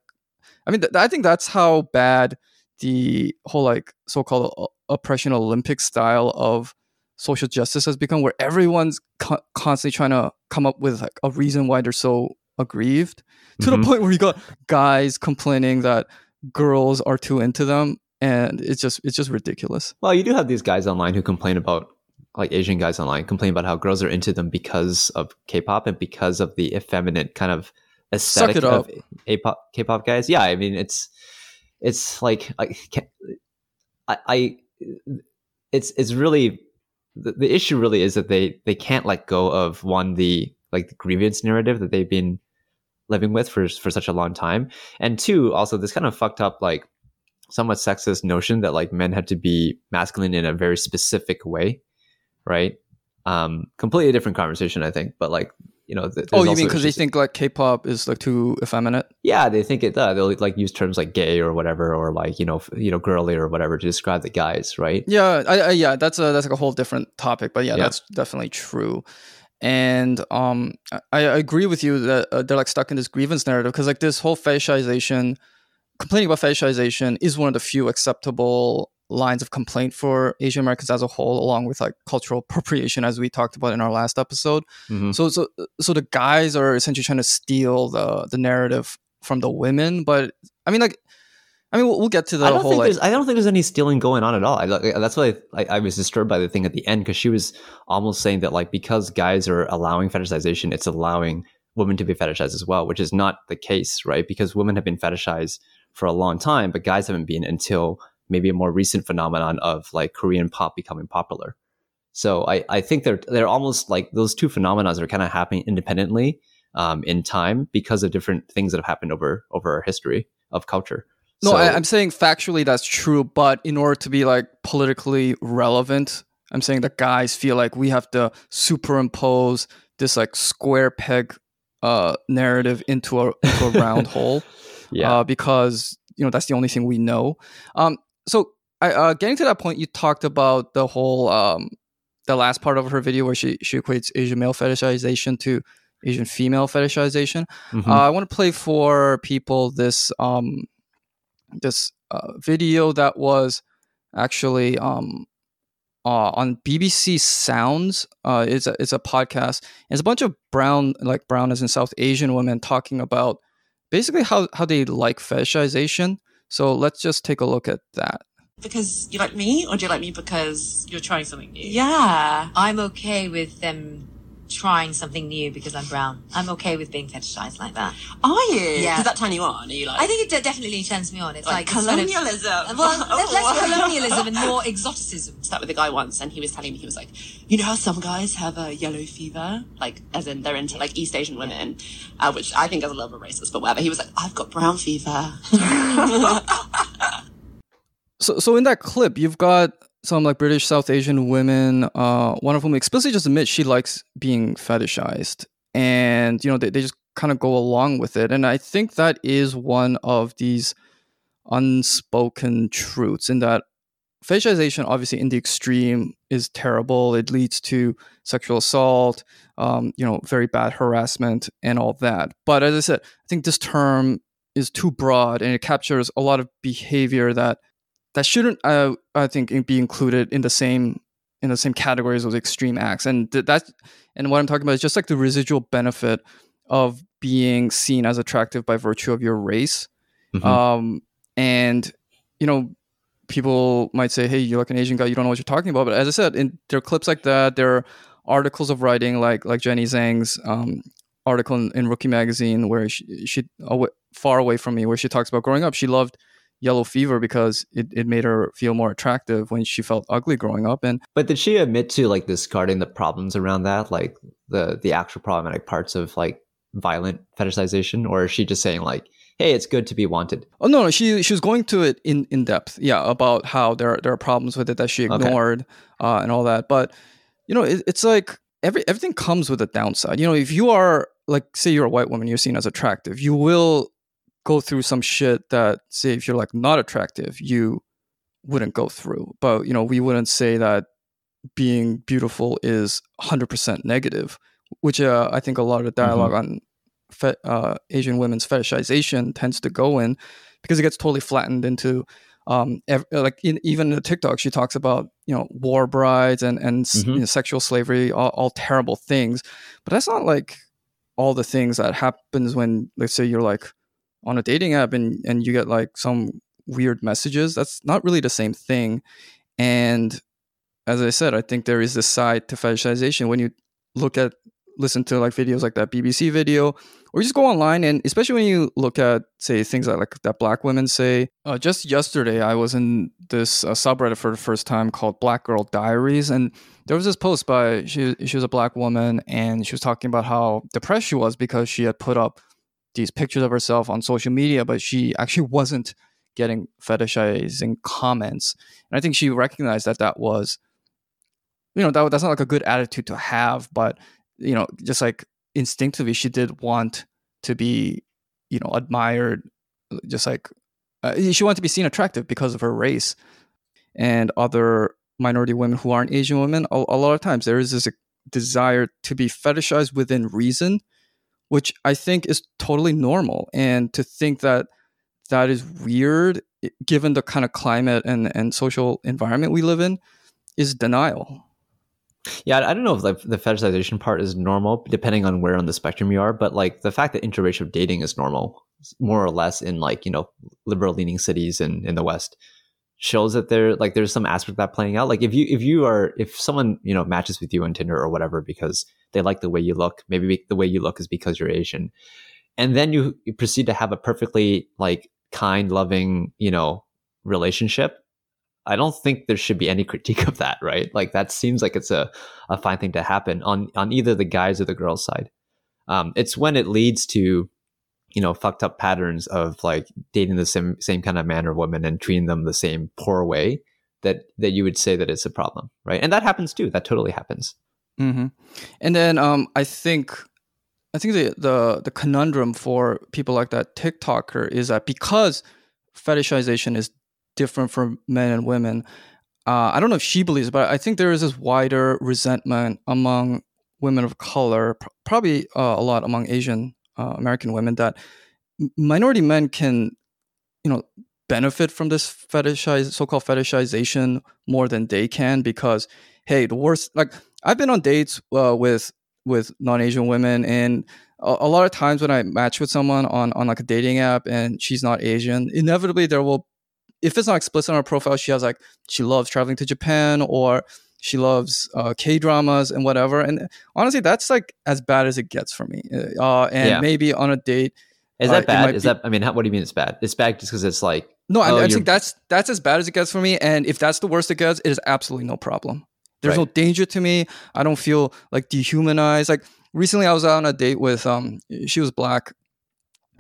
S1: I mean, th- I think that's how bad the whole like so-called oppression Olympic style of social justice has become, where everyone's co- constantly trying to come up with like a reason why they're so aggrieved to
S2: Mhm.
S1: the point where you got guys complaining that girls are too into them and it's just it's just ridiculous
S2: Well, you do have these guys online who complain about like Asian guys online complain about how girls are into them because of K-pop and because of the effeminate kind of aesthetic of. A-pop, K-pop guys. Yeah, I mean it's it's like I can't, I, I it's it's really the, the issue really is that they they can't let go of one the like the grievance narrative that they've been living with for for such a long time and two also this kind of fucked up like somewhat sexist notion that like men had to be masculine in a very specific way right? Um completely different conversation i think but like you know th-
S1: oh you mean because they think like k-pop is like too effeminate?
S2: Yeah they think it uh, they'll like use terms like gay or whatever or like you know f- you know girly or whatever to describe the guys right?
S1: Yeah I, I, yeah that's a that's like a whole different topic but yeah,
S2: Yeah.
S1: that's definitely true. And um i, I agree with you that uh, they're like stuck in this grievance narrative because like this whole fetishization complaining about fetishization is one of the few acceptable lines of complaint for asian americans as a whole along with like cultural appropriation as we talked about in our last episode
S2: Mhm.
S1: So so so the guys are essentially trying to steal the the narrative from the women, but I mean like I mean we'll, we'll get to the
S2: I don't
S1: whole
S2: think
S1: like
S2: there's I don't think there's any stealing going on at all. I, that's why I, I was disturbed by the thing at the end because she was almost saying that like because guys are allowing fetishization, it's allowing women to be fetishized as well, which is not the case, right? Because women have been fetishized for a long time, but guys haven't been until maybe a more recent phenomenon of like Korean pop becoming popular. So I, I think they're they're almost like those two phenomena are kind of happening independently um, in time because of different things that have happened over over our history of culture.
S1: No,
S2: So-
S1: I, I'm saying factually that's true, but in order to be like politically relevant, I'm saying that guys feel like we have to superimpose this like square peg uh narrative into a into a round hole.
S2: Yeah.
S1: uh, because you know that's the only thing we know. Um, so I, uh, getting to that point, you talked about the whole um, the last part of her video where she she equates Asian male fetishization to Asian female fetishization.
S2: Mhm.
S1: Uh, I want to play for people this um, this uh, video that was actually um, uh, on BBC Sounds. Uh, it's a it's a podcast. It's a bunch of brown like brown as in South Asian women talking about basically how how they like fetishization. So let's just take a look at that.
S4: Because you like me, or do you like me because
S5: You're trying something new.
S4: yeah?
S5: I'm okay with them trying something new because I'm brown. I'm okay with being fetishized like that.
S4: Are you?
S5: Yeah.
S4: Does that turn you on? Are you like?
S5: I think it de- definitely turns me on. It's
S4: like,
S5: like, it's kind of-
S4: colonialism.
S5: well, less, less
S4: Oh.
S5: colonialism and more exoticism.
S4: I Sat with a guy once, and he was telling me he was like, you know how some guys have a yellow fever, like as in they're into like East Asian women, uh, which I think is a little bit racist, but whatever. He was like, I've got brown fever.
S1: So, so in that clip, you've got some like British South Asian women, uh, one of whom explicitly just admits she likes being fetishized, and you know they, they just kind of go along with it. And I think that is one of these unspoken truths in that fetishization, obviously in the extreme, is terrible. It leads to sexual assault, um, you know, very bad harassment, and all that. But as I said, I think this term is too broad and it captures a lot of behavior that that shouldn't uh, I think be included in the same in the same categories of extreme acts. And th- that and what I'm talking about is just like the residual benefit of being seen as attractive by virtue of your race.
S2: Mhm.
S1: um and you know people might say hey you're like an Asian guy you don't know what you're talking about. But as I said in there are clips like that there are articles of writing like like Jenny Zhang's um article in, in Rookie magazine where she, she far away from me where she talks about growing up she loved yellow fever because it, it made her feel more attractive when she felt ugly growing up and
S2: But did she admit to like discarding the problems around that, like the the actual problematic parts of like violent fetishization, or is she just saying like, "Hey, it's good to be wanted"?
S1: oh no no she she was going to it in in depth yeah about how there are, there are problems with it that she
S2: Okay.
S1: ignored uh, and all that but you know it, it's like every everything comes with a downside you know if you are like say you're a white woman you're seen as attractive you will go through some shit that say if you're like not attractive you wouldn't go through but you know we wouldn't say that being beautiful is 100% negative which uh, i think a lot of the dialog on fe- uh, asian women's fetishization tends to go in because it gets totally flattened into um, ev- like in, even in the TikTok, she talks about you know war brides and and s
S2: Mhm.
S1: you know, sexual slavery, all, all terrible things. But that's not like all the things that happens when, let's say, you're like on a dating app and and you get like some weird messages. That's not really the same thing. And as I said, I think there is this side to fetishization when you look at listen to like videos like that BBC video or you just go online and especially when you look at say things like, like that black women say uh, just yesterday i was in this uh, subreddit for the first time called black girl diaries and there was this post by she, she was a black woman and she was talking about how depressed she was because she had put up these pictures of herself on social media but she actually wasn't getting fetishizing comments. And i think she recognized that that was you know that, that's not like a good attitude to have but you know just like instinctively she did want to be you know admired just like uh, she wanted to be seen attractive because of her race and other minority women who aren't asian women. A, a lot of times there is this desire to be fetishized within reason which i think is totally normal and to think that that is weird given the kind of climate and, and social environment we live in is denial
S2: Yeah, I don't know if the fetishization part is normal, depending on where on the spectrum you are. But like the fact that interracial dating is normal, more or less in like you know liberal leaning cities in in the West, shows that there like there's some aspect of that playing out. Like if you if you are if someone you know matches with you on Tinder or whatever because they like the way you look, maybe the way you look is because you're Asian, and then you, you proceed to have a perfectly like kind, loving you know relationship. I don't think there should be any critique of that, right? Like that seems like it's a, a fine thing to happen on on either the guys or the girls side. Um, it's when it leads to, you know, fucked up patterns of like dating the same same kind of man or woman and treating them the same poor way that that you would say that it's a problem, right? And that happens too. That totally happens.
S1: hmm And then um, I think I think the, the the conundrum for people like that TikToker is that because fetishization is different for men and women, uh, I don't know if she believes, but I think there is this wider resentment among women of color, pr- probably uh, a lot among Asian uh, American women, that minority men can, you know, benefit from this fetishize so-called fetishization more than they can because hey the worst like i've been on dates uh, with with non-asian women and a, a lot of times when i match with someone on on like a dating app and she's not asian inevitably there will if it's not explicit on her profile she has like she loves traveling to japan or she loves uh, k dramas and whatever and honestly that's like as bad as it gets for me uh, and
S2: Yeah.
S1: maybe on a date
S2: Is
S1: Uh,
S2: that
S1: it
S2: bad? Is
S1: be-
S2: that? I mean, how, what do you mean it's bad? It's bad just because it's like
S1: No, I,
S2: Oh,
S1: I think that's that's as bad as it gets for me. And if that's the worst it gets, it is absolutely no problem. There's no danger to me. I don't feel like dehumanized. Like recently, I was out on a date with um, she was black,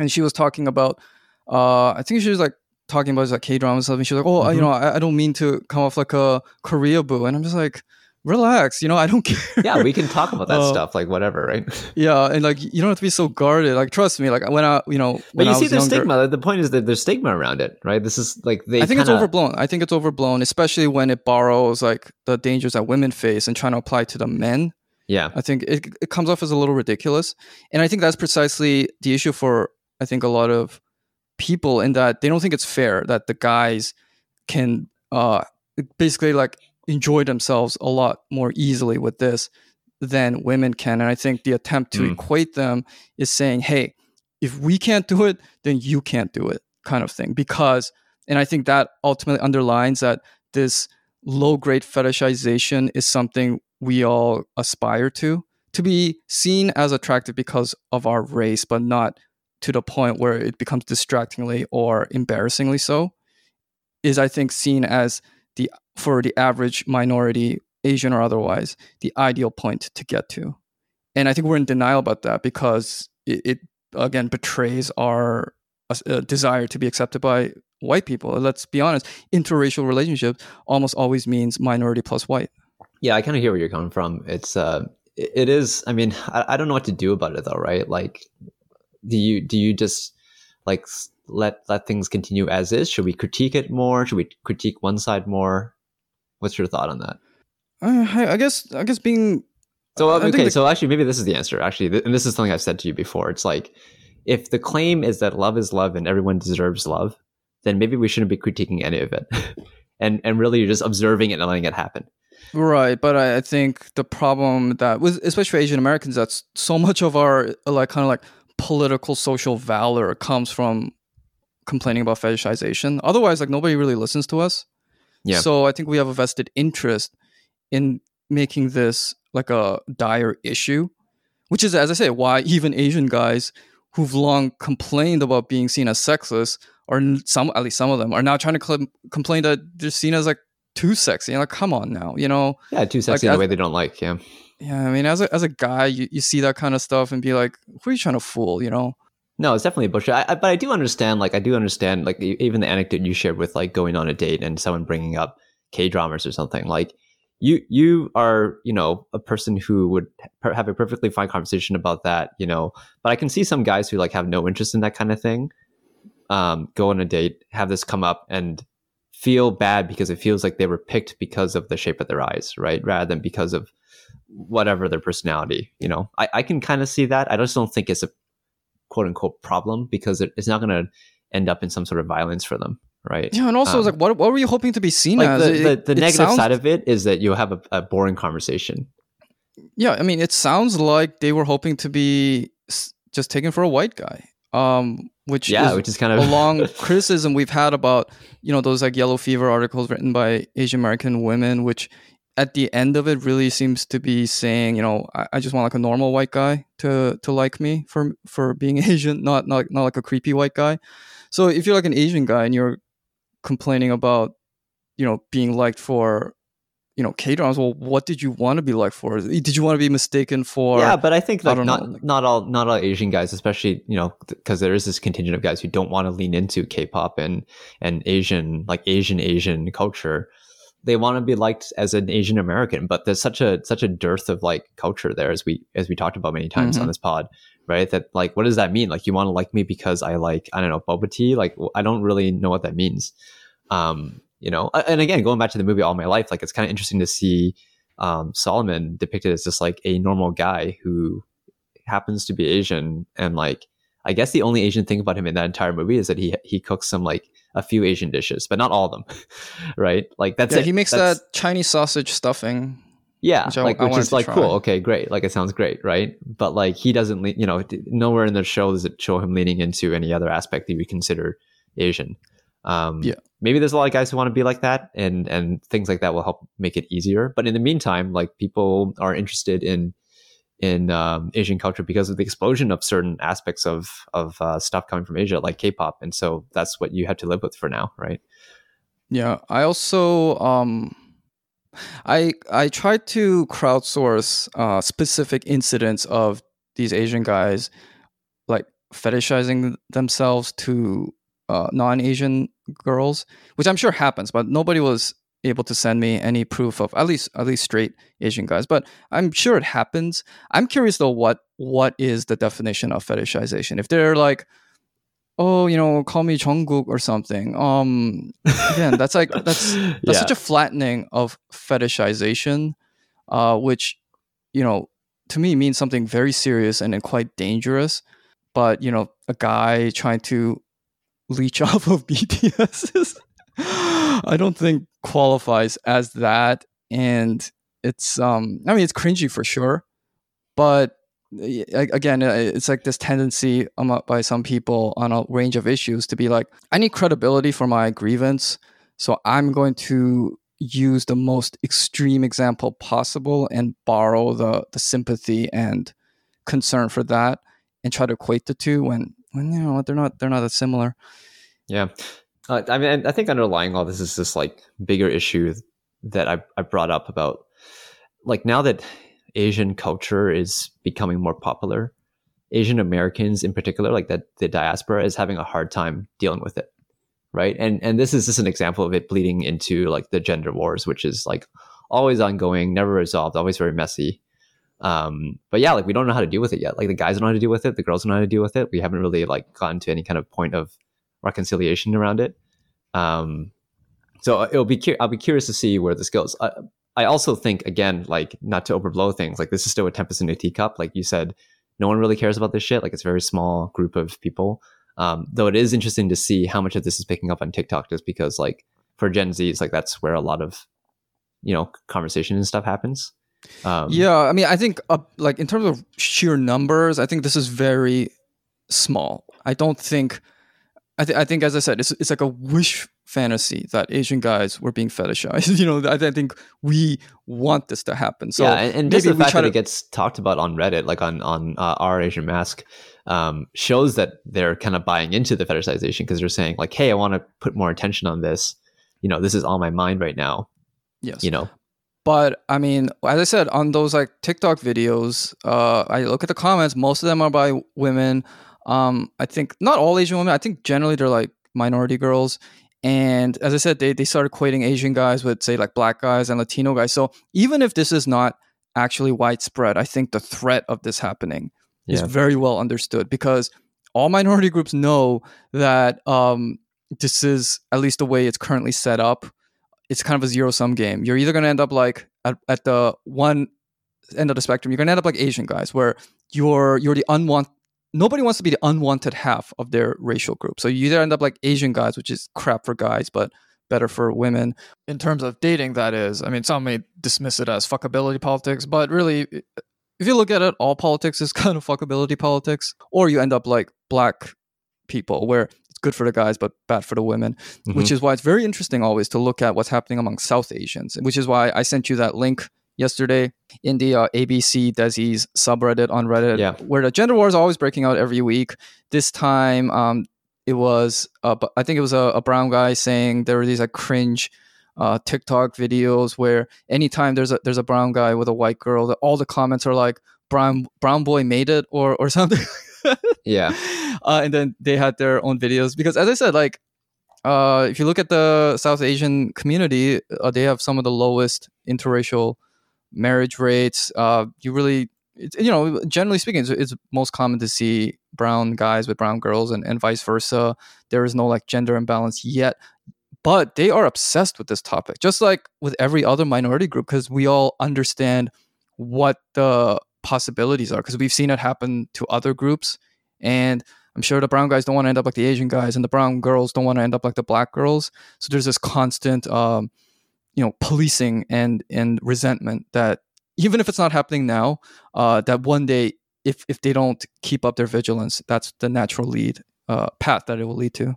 S1: and she was talking about, uh, I think she was like talking about like K drama and stuff. And she was like, oh, I- you
S2: Mhm.
S1: know, I, I don't mean to come off like a Korea boo, and I'm just like, relax, you know, I don't care.
S2: yeah, we can talk about that
S1: Uh,
S2: stuff, like whatever, right?
S1: yeah, and like you don't have to be so guarded. Like trust me, like when I, you know,
S2: But you
S1: I
S2: see, there's stigma. The point is that there's stigma around it, right? This is like they.
S1: I think it's
S2: kinda-
S1: overblown. I think it's overblown, especially when it borrows like the dangers that women face and trying to apply to the men.
S2: Yeah,
S1: I think it, it comes off as a little ridiculous, and I think that's precisely the issue for I think a lot of people in that they don't think it's fair that the guys can uh basically like enjoy themselves a lot more easily with this than women can, and I think the attempt to
S2: Mm.
S1: equate them is saying, hey, if we can't do it, then you can't do it, kind of thing, because and I think that ultimately underlines that this low grade fetishization is something we all aspire to to be seen as attractive because of our race, but not to the point where it becomes distractingly or embarrassingly so. Is I think seen as the for the average minority, Asian or otherwise, the ideal point to get to. And I think we're in denial about that because it, it again betrays our uh, desire to be accepted by white people. Let's be honest, interracial relationships almost always means minority plus white.
S2: yeah, I kind of hear where you're coming from. It's uh, it it is. I mean, I, I don't know what to do about it though, right? Like, do you do you just like let let things continue as is? Should we critique it more? Should we critique one side more? What's your thought on that?
S1: Uh, I, I guess I guess being
S2: So uh, okay,
S1: the-
S2: so actually, maybe this is the answer. Actually, th- and this is something I've said to you before. It's like if the claim is that love is love and everyone deserves love, then maybe we shouldn't be critiquing any of it, and and really you're just observing it and letting it happen.
S1: Right, but I, I think the problem that with especially Asian Americans, that's so much of our like kind of like political social valor comes from complaining about fetishization. Otherwise, like nobody really listens to us.
S2: Yeah.
S1: So I think we have a vested interest in making this like a dire issue, which is, as I say, why even Asian guys who've long complained about being seen as sexist, or some at least some of them are now trying to cl- complain that they're seen as like too sexy. Like, come on now, you know.
S2: Yeah, too sexy in a way they don't like. Yeah.
S1: Yeah, I mean, as a as a guy, you, you see that kind of stuff and be like, "Who are you trying to fool?" You know?
S2: No, it's definitely bullshit. I, I, but I do understand. Like, I do understand. Like, even the anecdote you shared with like going on a date and someone bringing up K dramas or something. Like, you you are you know a person who would have a perfectly fine conversation about that. You know, but I can see some guys who like have no interest in that kind of thing. Um, go on a date, have this come up, and feel bad because it feels like they were picked because of the shape of their eyes, right? Rather than because of whatever their personality. You know, I, I can kind of see that. I just don't think it's a quote unquote problem because it, it's not going to end up in some sort of violence for them, right?
S1: Yeah, and also,
S2: Um,
S1: like, what what were you hoping to be seen
S2: Like
S1: as?
S2: the,
S1: It-
S2: the,
S1: it-
S2: the
S1: it
S2: negative
S1: sounds-
S2: side of it is that you'll have a, a boring conversation.
S1: Yeah, I mean, it sounds like they were hoping to be just taken for a white guy. Um, which
S2: Yeah,
S1: is
S2: which is kind of
S1: a long criticism we've had about you know those like yellow fever articles written by Asian American women, which at the end of it really seems to be saying, you know, I, I just want like a normal white guy to to like me for for being Asian, not not not like a creepy white guy. So if you're like an Asian guy and you're complaining about, you know, being liked for, you know, K dramas, well, what did you want to be liked for? Did you want to be mistaken for?
S2: yeah, but I think
S1: I
S2: like
S1: don't know, like-
S2: not all not all Asian guys, especially you know because there is this contingent of guys who don't want to lean into K-pop and and Asian like Asian Asian culture. They want to be liked as an Asian American, but there's such a such a dearth of like culture there as we as we talked about many times
S1: Mhm.
S2: on this pod, right? That like what does that mean? Like you want to like me because I like I don't know boba tea? Like I don't really know what that means. Um, you know, and again, going back to the movie all my life, like it's kind of interesting to see um, Solomon depicted as just like a normal guy who happens to be Asian, and like I guess the only Asian thing about him in that entire movie is that he he cooks some like a few Asian dishes, but not all of them, right? Like that's
S1: yeah,
S2: it.
S1: he makes
S2: That's-
S1: that Chinese sausage stuffing.
S2: yeah,
S1: which I-
S2: like
S1: I
S2: which is like
S1: try.
S2: cool. Okay, great. Like it sounds great, right? But like he doesn't, you know, nowhere in the show does it show him leaning into any other aspect that we consider Asian. Um,
S1: Yeah.
S2: maybe there's a lot of guys who want to be like that, and and things like that will help make it easier. But in the meantime, like people are interested in in um, Asian culture because of the explosion of certain aspects of of uh, stuff coming from Asia, like K-pop, and so that's what you have to live with for now, right?
S1: Yeah, I also um I I tried to crowdsource uh specific incidents of these Asian guys like fetishizing themselves to uh non-Asian girls, which I'm sure happens, but nobody was able to send me any proof of at least at least straight Asian guys, but I'm sure it happens. I'm curious though what what is the definition of fetishization? If they're like oh, you know, call me Jungkook or something. Um, again, that's like that's that's
S2: yeah.
S1: such a flattening of fetishization, uh, which you know to me means something very serious and, and quite dangerous. But you know, a guy trying to leech off of BTS is, I don't think qualifies as that, and it's um, I mean, it's cringy for sure, but again, uh, it's like this tendency by some people on a range of issues to be like, I need credibility for my grievance, so I'm going to use the most extreme example possible and borrow the the sympathy and concern for that, and try to equate the two when when you know what, they're not they're not that similar.
S2: Yeah. Uh, I mean, I think underlying all this is this like bigger issue that I, I brought up about like now that Asian culture is becoming more popular, Asian Americans in particular, like that the diaspora is having a hard time dealing with it. Right. And and this is just an example of it bleeding into like the gender wars, which is like always ongoing, never resolved, always very messy. Um, but yeah, like we don't know how to deal with it yet. Like the guys don't know how to deal with it, the girls don't know how to deal with it. We haven't really like gotten to any kind of point of reconciliation around it. Um, so it'll be cu- I'll be curious to see where this goes. I, I also think again, like not to overblow things, like this is still a tempest in a teacup. Like you said, no one really cares about this shit. Like it's a very small group of people. Um, though it is interesting to see how much of this is picking up on TikTok, just because like for Gen Z, it's like that's where a lot of you know conversation and stuff happens. Um,
S1: Yeah, I mean, I think uh, like in terms of sheer numbers, I think this is very small. I don't think. I, th- I think, as I said, it's it's like a wish fantasy that Asian guys were being fetishized. you know, I, I think we want this to happen. So
S2: yeah, and, and just
S1: maybe
S2: the fact that
S1: to
S2: it gets talked about on Reddit, like on on uh, our Asian Mask, um, shows that they're kind of buying into the fetishization because they're saying like, "Hey, I want to put more attention on this. You know, this is on my mind right now.
S1: yes,
S2: You know,
S1: But I mean, as I said, on those like TikTok videos, uh, I look at the comments. Most of them are by women. Um, I think not all Asian women. I think generally they're like minority girls. And as I said, they they start equating Asian guys with say like black guys and Latino guys. So even if this is not actually widespread, I think the threat of this happening is very well understood because all minority groups know that um, this is at least the way it's currently set up it's kind of a zero sum game. You're either going to end up like at, at the one end of the spectrum, you're going to end up like Asian guys, where you're you're the unwanted. Nobody wants to be the unwanted half of their racial group. So you either end up like Asian guys, which is crap for guys, but better for women in terms of dating. That is, I mean, some may dismiss it as fuckability politics, but really, if you look at it, all politics is kind of fuckability politics. Or you end up like black people, where it's good for the guys but bad for the women which mm-hmm. is why it's very interesting always to look at what's happening among South Asians, which is why I sent you that link yesterday in the uh, ABC Desi's subreddit on Reddit,
S2: Yeah.
S1: where the gender war is always breaking out every week. This time, um, it was uh, I think it was a, a brown guy saying there were these like cringe uh, TikTok videos where anytime there's a there's a brown guy with a white girl, that all the comments are like brown brown boy made it or or something.
S2: yeah,
S1: uh, and then they had their own videos because as i said like uh, if you look at the south asian community uh, they have some of the lowest interracial marriage rates uh, you really you know generally speaking it's, it's most common to see brown guys with brown girls and, and vice versa there is no like gender imbalance yet but they are obsessed with this topic, just like with every other minority group, because we all understand what the possibilities are, because we've seen it happen to other groups. And I'm sure the brown guys don't want to end up like the Asian guys, and the brown girls don't want to end up like the black girls. So there's this constant, um, you know, policing and and resentment that even if it's not happening now, uh, that one day, if if they don't keep up their vigilance, that's the natural lead uh, path that it will lead to.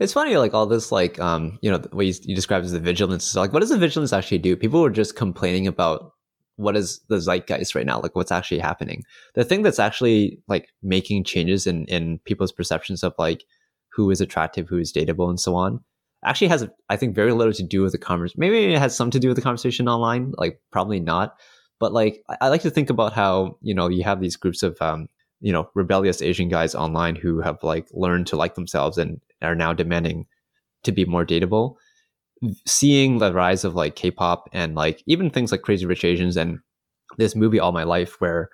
S2: It's funny, like all this, like um, you know, what you, you described as the vigilance. So, like, what does the vigilance actually do? People were just complaining about what is the zeitgeist right now, like what's actually happening. The thing that's actually like making changes in in people's perceptions of like who is attractive, who is dateable, and so on, actually has, I think, very little to do with the conversation. Maybe it has some to do with the conversation online, like probably not. But like, I, I like to think about how you know you have these groups of um, you know rebellious Asian guys online who have like learned to like themselves and are now demanding to be more dateable. Seeing the rise of like K-pop and like even things like Crazy Rich Asians and this movie All My Life, where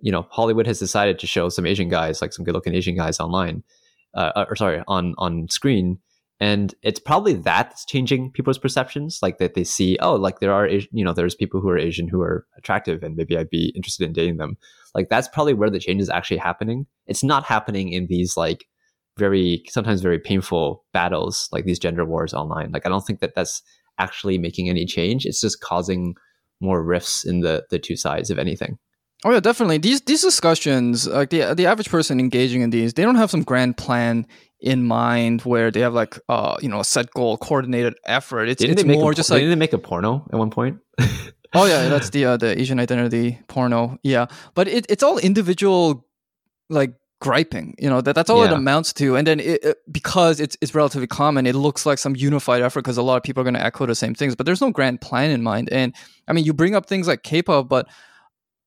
S2: you know Hollywood has decided to show some Asian guys, like some good-looking Asian guys online, uh, or sorry, on on screen, and it's probably that that's changing people's perceptions, like that they see, oh, like there are you know there's people who are Asian who are attractive, and maybe I'd be interested in dating them. Like that's probably where the change is actually happening. It's not happening in these like very sometimes very painful battles like these gender wars online like i don't think that that's actually making any change it's just causing more rifts in the the two sides of anything
S1: oh yeah definitely these these discussions like the the average person engaging in these they don't have some grand plan in mind where they have like uh you know a set goal coordinated effort. It's,
S2: didn't
S1: it's more
S2: a,
S1: just like
S2: didn't they make a porno at one point?
S1: Oh yeah that's the uh, the asian identity porno. Yeah. But it, it's all individual like griping you know that that's all yeah. it amounts to. And then it, it, because it's it's relatively common it looks like some unified effort because a lot of people are going to echo the same things. But there's no grand plan in mind. And i mean you bring up things like k-pop but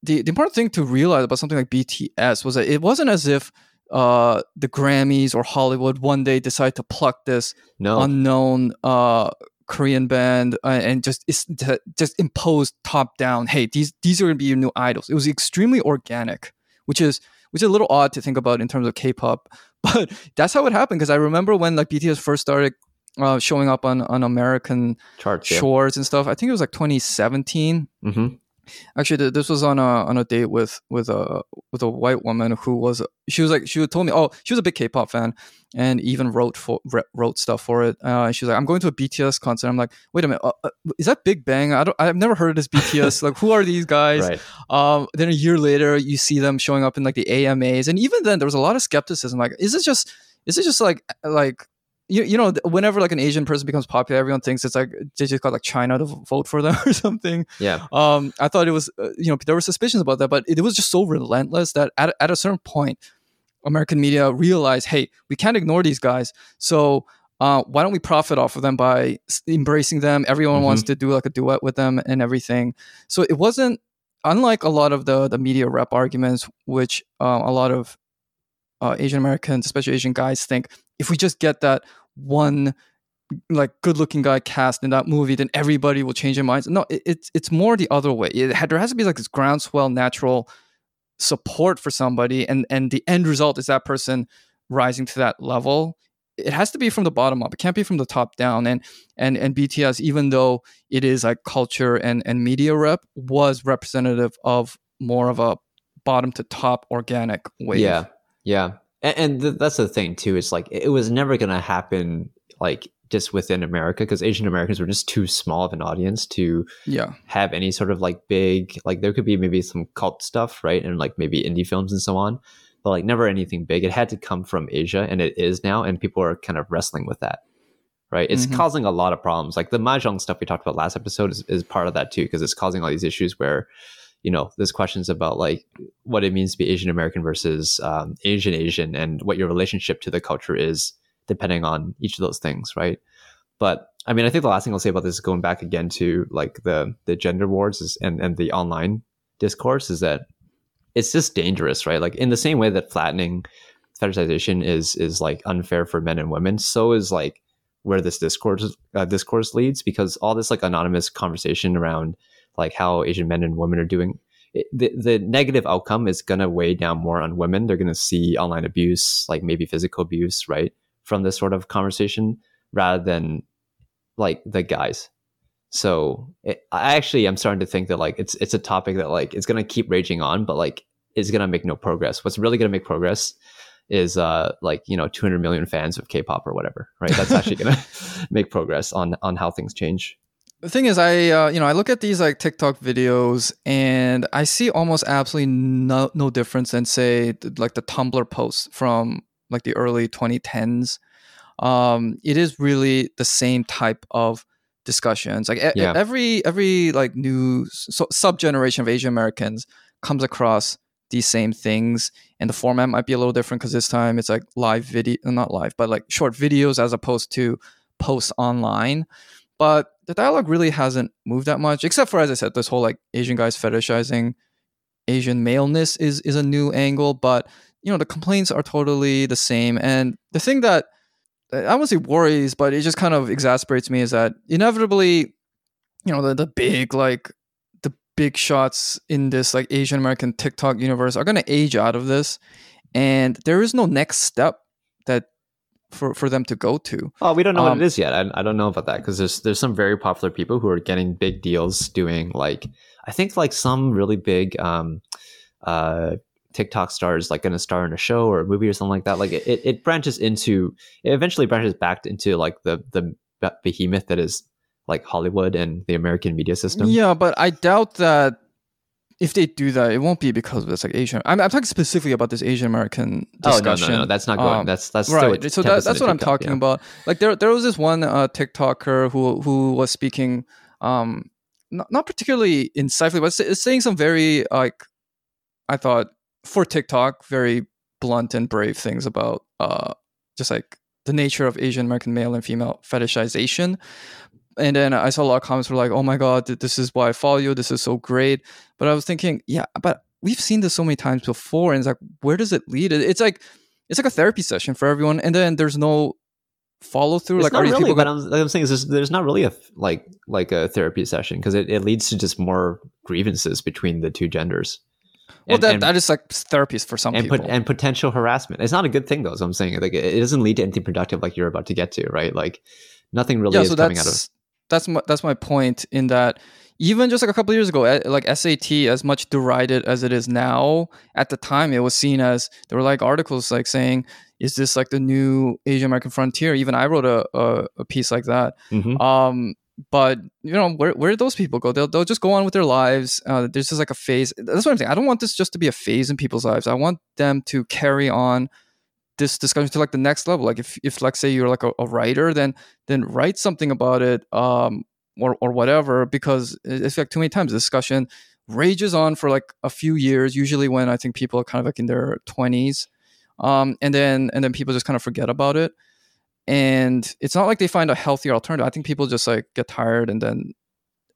S1: the, the important thing to realize about something like bts was that it wasn't as if uh, the grammys or hollywood one day decide to pluck this
S2: no.
S1: unknown uh, Korean band uh, and just just impose top down. Hey, these these are going to be your new idols. It was extremely organic, which is which is a little odd to think about in terms of K-pop. But that's how it happened because I remember when like BTS first started uh, showing up on on American
S2: charts,
S1: shores yeah. and stuff. I think it was like 2017.
S2: Mm-hmm.
S1: Actually, this was on a on a date with with a with a white woman who was she was like she told me oh she was a big K-pop fan and even wrote for wrote stuff for it. Uh, she was like I'm going to a BTS concert. I'm like wait a minute, uh, uh, is that Big Bang? I don't I've never heard of this BTS. like who are these guys?
S2: Right.
S1: Um, then a year later you see them showing up in like the AMAs, and even then there was a lot of skepticism. Like is it just is it just like like you, you know whenever like an asian person becomes popular everyone thinks it's like they just got like china to vote for them or something.
S2: Yeah.
S1: Um i thought it was uh, you know there were suspicions about that but it, it was just so relentless that at, at a certain point american media realized hey we can't ignore these guys. So uh, why don't we profit off of them by embracing them? Everyone mm-hmm. wants to do like a duet with them and everything. So it wasn't unlike a lot of the the media rep arguments which uh, a lot of uh, Asian Americans, especially Asian guys, think if we just get that one like good looking guy cast in that movie, then everybody will change their minds. No, it, it's it's more the other way. It, there has to be like this groundswell, natural support for somebody, and and the end result is that person rising to that level. It has to be from the bottom up. It can't be from the top down. And and and BTS, even though it is like culture and and media rep, was representative of more of a bottom to top organic way.
S2: Yeah, yeah, and, and th- that's the thing too. It's like it was never going to happen like just within America because Asian Americans were just too small of an audience to
S1: yeah
S2: have any sort of like big like there could be maybe some cult stuff right and like maybe indie films and so on but like never anything big it had to come from Asia and it is now and people are kind of wrestling with that right it's mm-hmm. causing a lot of problems like the mahjong stuff we talked about last episode is, is part of that too because it's causing all these issues where you know, there's questions about like what it means to be Asian American versus um, Asian Asian and what your relationship to the culture is depending on each of those things, right? But I mean, I think the last thing I'll say about this is going back again to like the the gender wars is, and and the online discourse is that it's just dangerous, right? Like in the same way that flattening fetishization is is like unfair for men and women, so is like where this discourse uh, discourse leads because all this like anonymous conversation around like how Asian men and women are doing. It, the, the negative outcome is going to weigh down more on women. They're going to see online abuse, like maybe physical abuse, right, from this sort of conversation. rather than like the guys. So it, I actually am starting to think that like it's it's a topic that like it's gonna keep raging on, but like it's gonna make no progress. What's really gonna make progress is uh like you know 200 million fans of K-pop or whatever, right? That's actually gonna make progress on on how things change.
S1: The thing is, I uh, you know I look at these like TikTok videos and I see almost absolutely no no difference than say like the Tumblr posts from like the early 2010s. Um, it is really the same type of discussions. Like e-
S2: Yeah.
S1: every every like new so, sub generation of Asian Americans comes across these same things, and the format might be a little different because this time it's like live video, not live, but like short videos as opposed to posts online. But the dialogue really hasn't moved that much, except for as I said, this whole like Asian guys fetishizing Asian maleness is is a new angle. But you know the complaints are totally the same, and the thing that I won't say worries, but it just kind of exasperates me is that inevitably, you know, the, the big like the big shots in this like Asian American TikTok universe are going to age out of this, and there is no next step that for for them to go to.
S2: Oh, we don't know
S1: Um,
S2: what it is yet. I, I don't know about that because there's there's some very popular people who are getting big deals doing like I think like some really big um uh TikTok stars like going to star in a show or a movie or something like that. Like it, it, it branches into it eventually branches back into like the the behemoth that is like Hollywood and the American media system.
S1: Yeah, but I doubt that if they do that, it won't be because of this like Asian. I'm, I'm talking specifically about this Asian American discussion.
S2: Oh no, no, no, that's not going.
S1: Um,
S2: that's that's
S1: right. So that, that's what I'm talking
S2: yeah.
S1: about. Like there, there was this one uh, TikToker who who was speaking, um, not, not particularly insightfully, but sa- saying some very like, I thought for TikTok, very blunt and brave things about uh, just like the nature of Asian American male and female fetishization. And then I saw a lot of comments were like, "Oh my god, this is why I follow you. This is so great." But I was thinking, yeah, but we've seen this so many times before, and it's like, where does it lead? It's like it's like a therapy session for everyone, and then there's no follow through.
S2: It's
S1: Like, are
S2: really,
S1: people
S2: but I'm, like I'm saying is there's, there's not really a like like a therapy session because it, it leads to just more grievances between the two genders.
S1: well,
S2: And-
S1: that,
S2: and-
S1: that is like therapy for some
S2: and
S1: people.
S2: and potential harassment. It's not a good thing though. So I'm saying like it it doesn't lead to anything productive like you're about to get to, right? Like nothing really
S1: yeah,
S2: is
S1: so
S2: coming out of.
S1: That's my that's my point in that even just like a couple of years ago, eh, like SAT, as much derided as it is now, at the time it was seen as there were like articles like saying, "Is this like the new Asian American frontier?" Even I wrote a, a, a piece like that.
S2: Mhm.
S1: Um, but you know, where where did those people go? They'll they'll just go on with their lives. Uh, there's just like a phase. That's what I'm saying. I don't want this just to be a phase in people's lives. I want them to carry on this discussion to like the next level. Like if if like say you're like a, a writer, then then write something about it, um, or or whatever. Because it's like too many times the discussion rages on for like a few years. Usually when I think people are kind of like in their twenties, um, and then and then people just kind of forget about it. And it's not like they find a healthier alternative. I think people just like get tired and then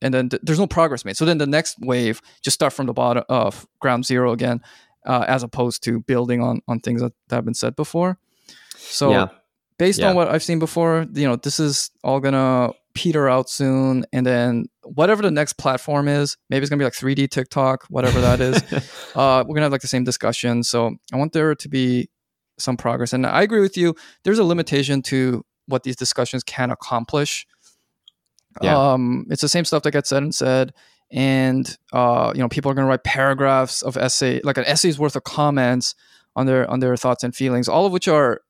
S1: and then th- there's no progress made. So then the next wave just start from the bottom of ground zero again, uh, as opposed to building on on things that, that have been said before. So
S2: yeah,
S1: based
S2: Yeah.
S1: on what I've seen before, you know, this is all gonna peter out soon, and then whatever the next platform is, maybe it's gonna be like 3D TikTok, whatever that is. uh, we're gonna have like the same discussion. So I want there to be some progress, and I agree with you. There's a limitation to what these discussions can accomplish.
S2: Yeah.
S1: Um, it's the same stuff that gets said and said, and uh, you know, people are gonna write paragraphs of essay, like an essay's worth of comments on their on their thoughts and feelings, all of which are,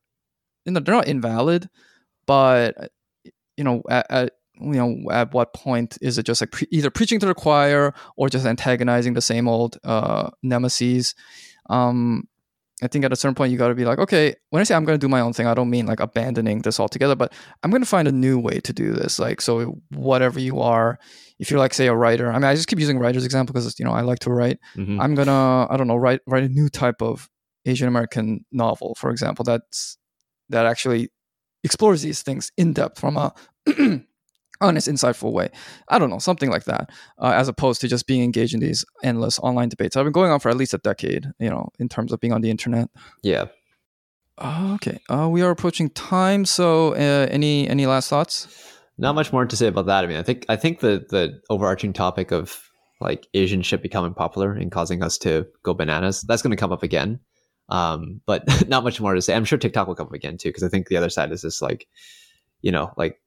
S1: you know, they're not invalid, but you know, at, at you know, at what point is it just like pre- either preaching to the choir or just antagonizing the same old uh, nemesis? Um, I think at a certain point you got to be like, okay, when I say I'm going to do my own thing, I don't mean like abandoning this altogether, but I'm going to find a new way to do this. Like, so whatever you are, if you're like, say, a writer, I mean, I just keep using writer's example because you know I like to write.
S2: Mhm.
S1: I'm gonna, I don't know, write write a new type of Asian American novel, for example, that's that actually explores these things in depth from a honest, insightful way. I don't know, something like that, uh, as opposed to just being engaged in these endless online debates. I've been going on for at least a decade, you know, in terms of being on the internet.
S2: yeah.
S1: Uh, okay, uh, we are approaching time. So, uh, any any last thoughts?
S2: Not much more to say about that. I mean, I think I think the the overarching topic of like Asian shit becoming popular and causing us to go bananas that's going to come up again. Um, but not much more to say. I'm sure TikTok will come up again too because I think the other side is just like you know, like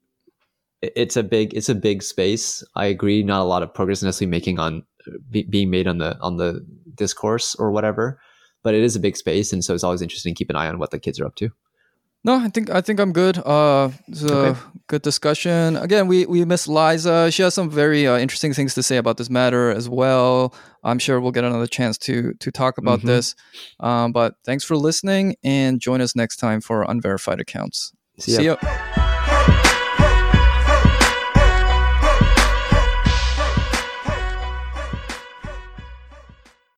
S2: it's a big it's a big space. I agree. Not a lot of progress necessarily making on be, being made on the on the discourse or whatever, but it is a big space, and so it's always interesting to keep an eye on what the kids are up to.
S1: No, I think I think I'm good. Uh, it's a
S2: Okay.
S1: good discussion. Again, we we miss Liza. She has some very uh, interesting things to say about this matter as well. I'm sure we'll get another chance to to talk about
S2: Mhm.
S1: this. Um, but thanks for listening, and join us next time for unverified accounts.
S2: See ya.
S1: See ya.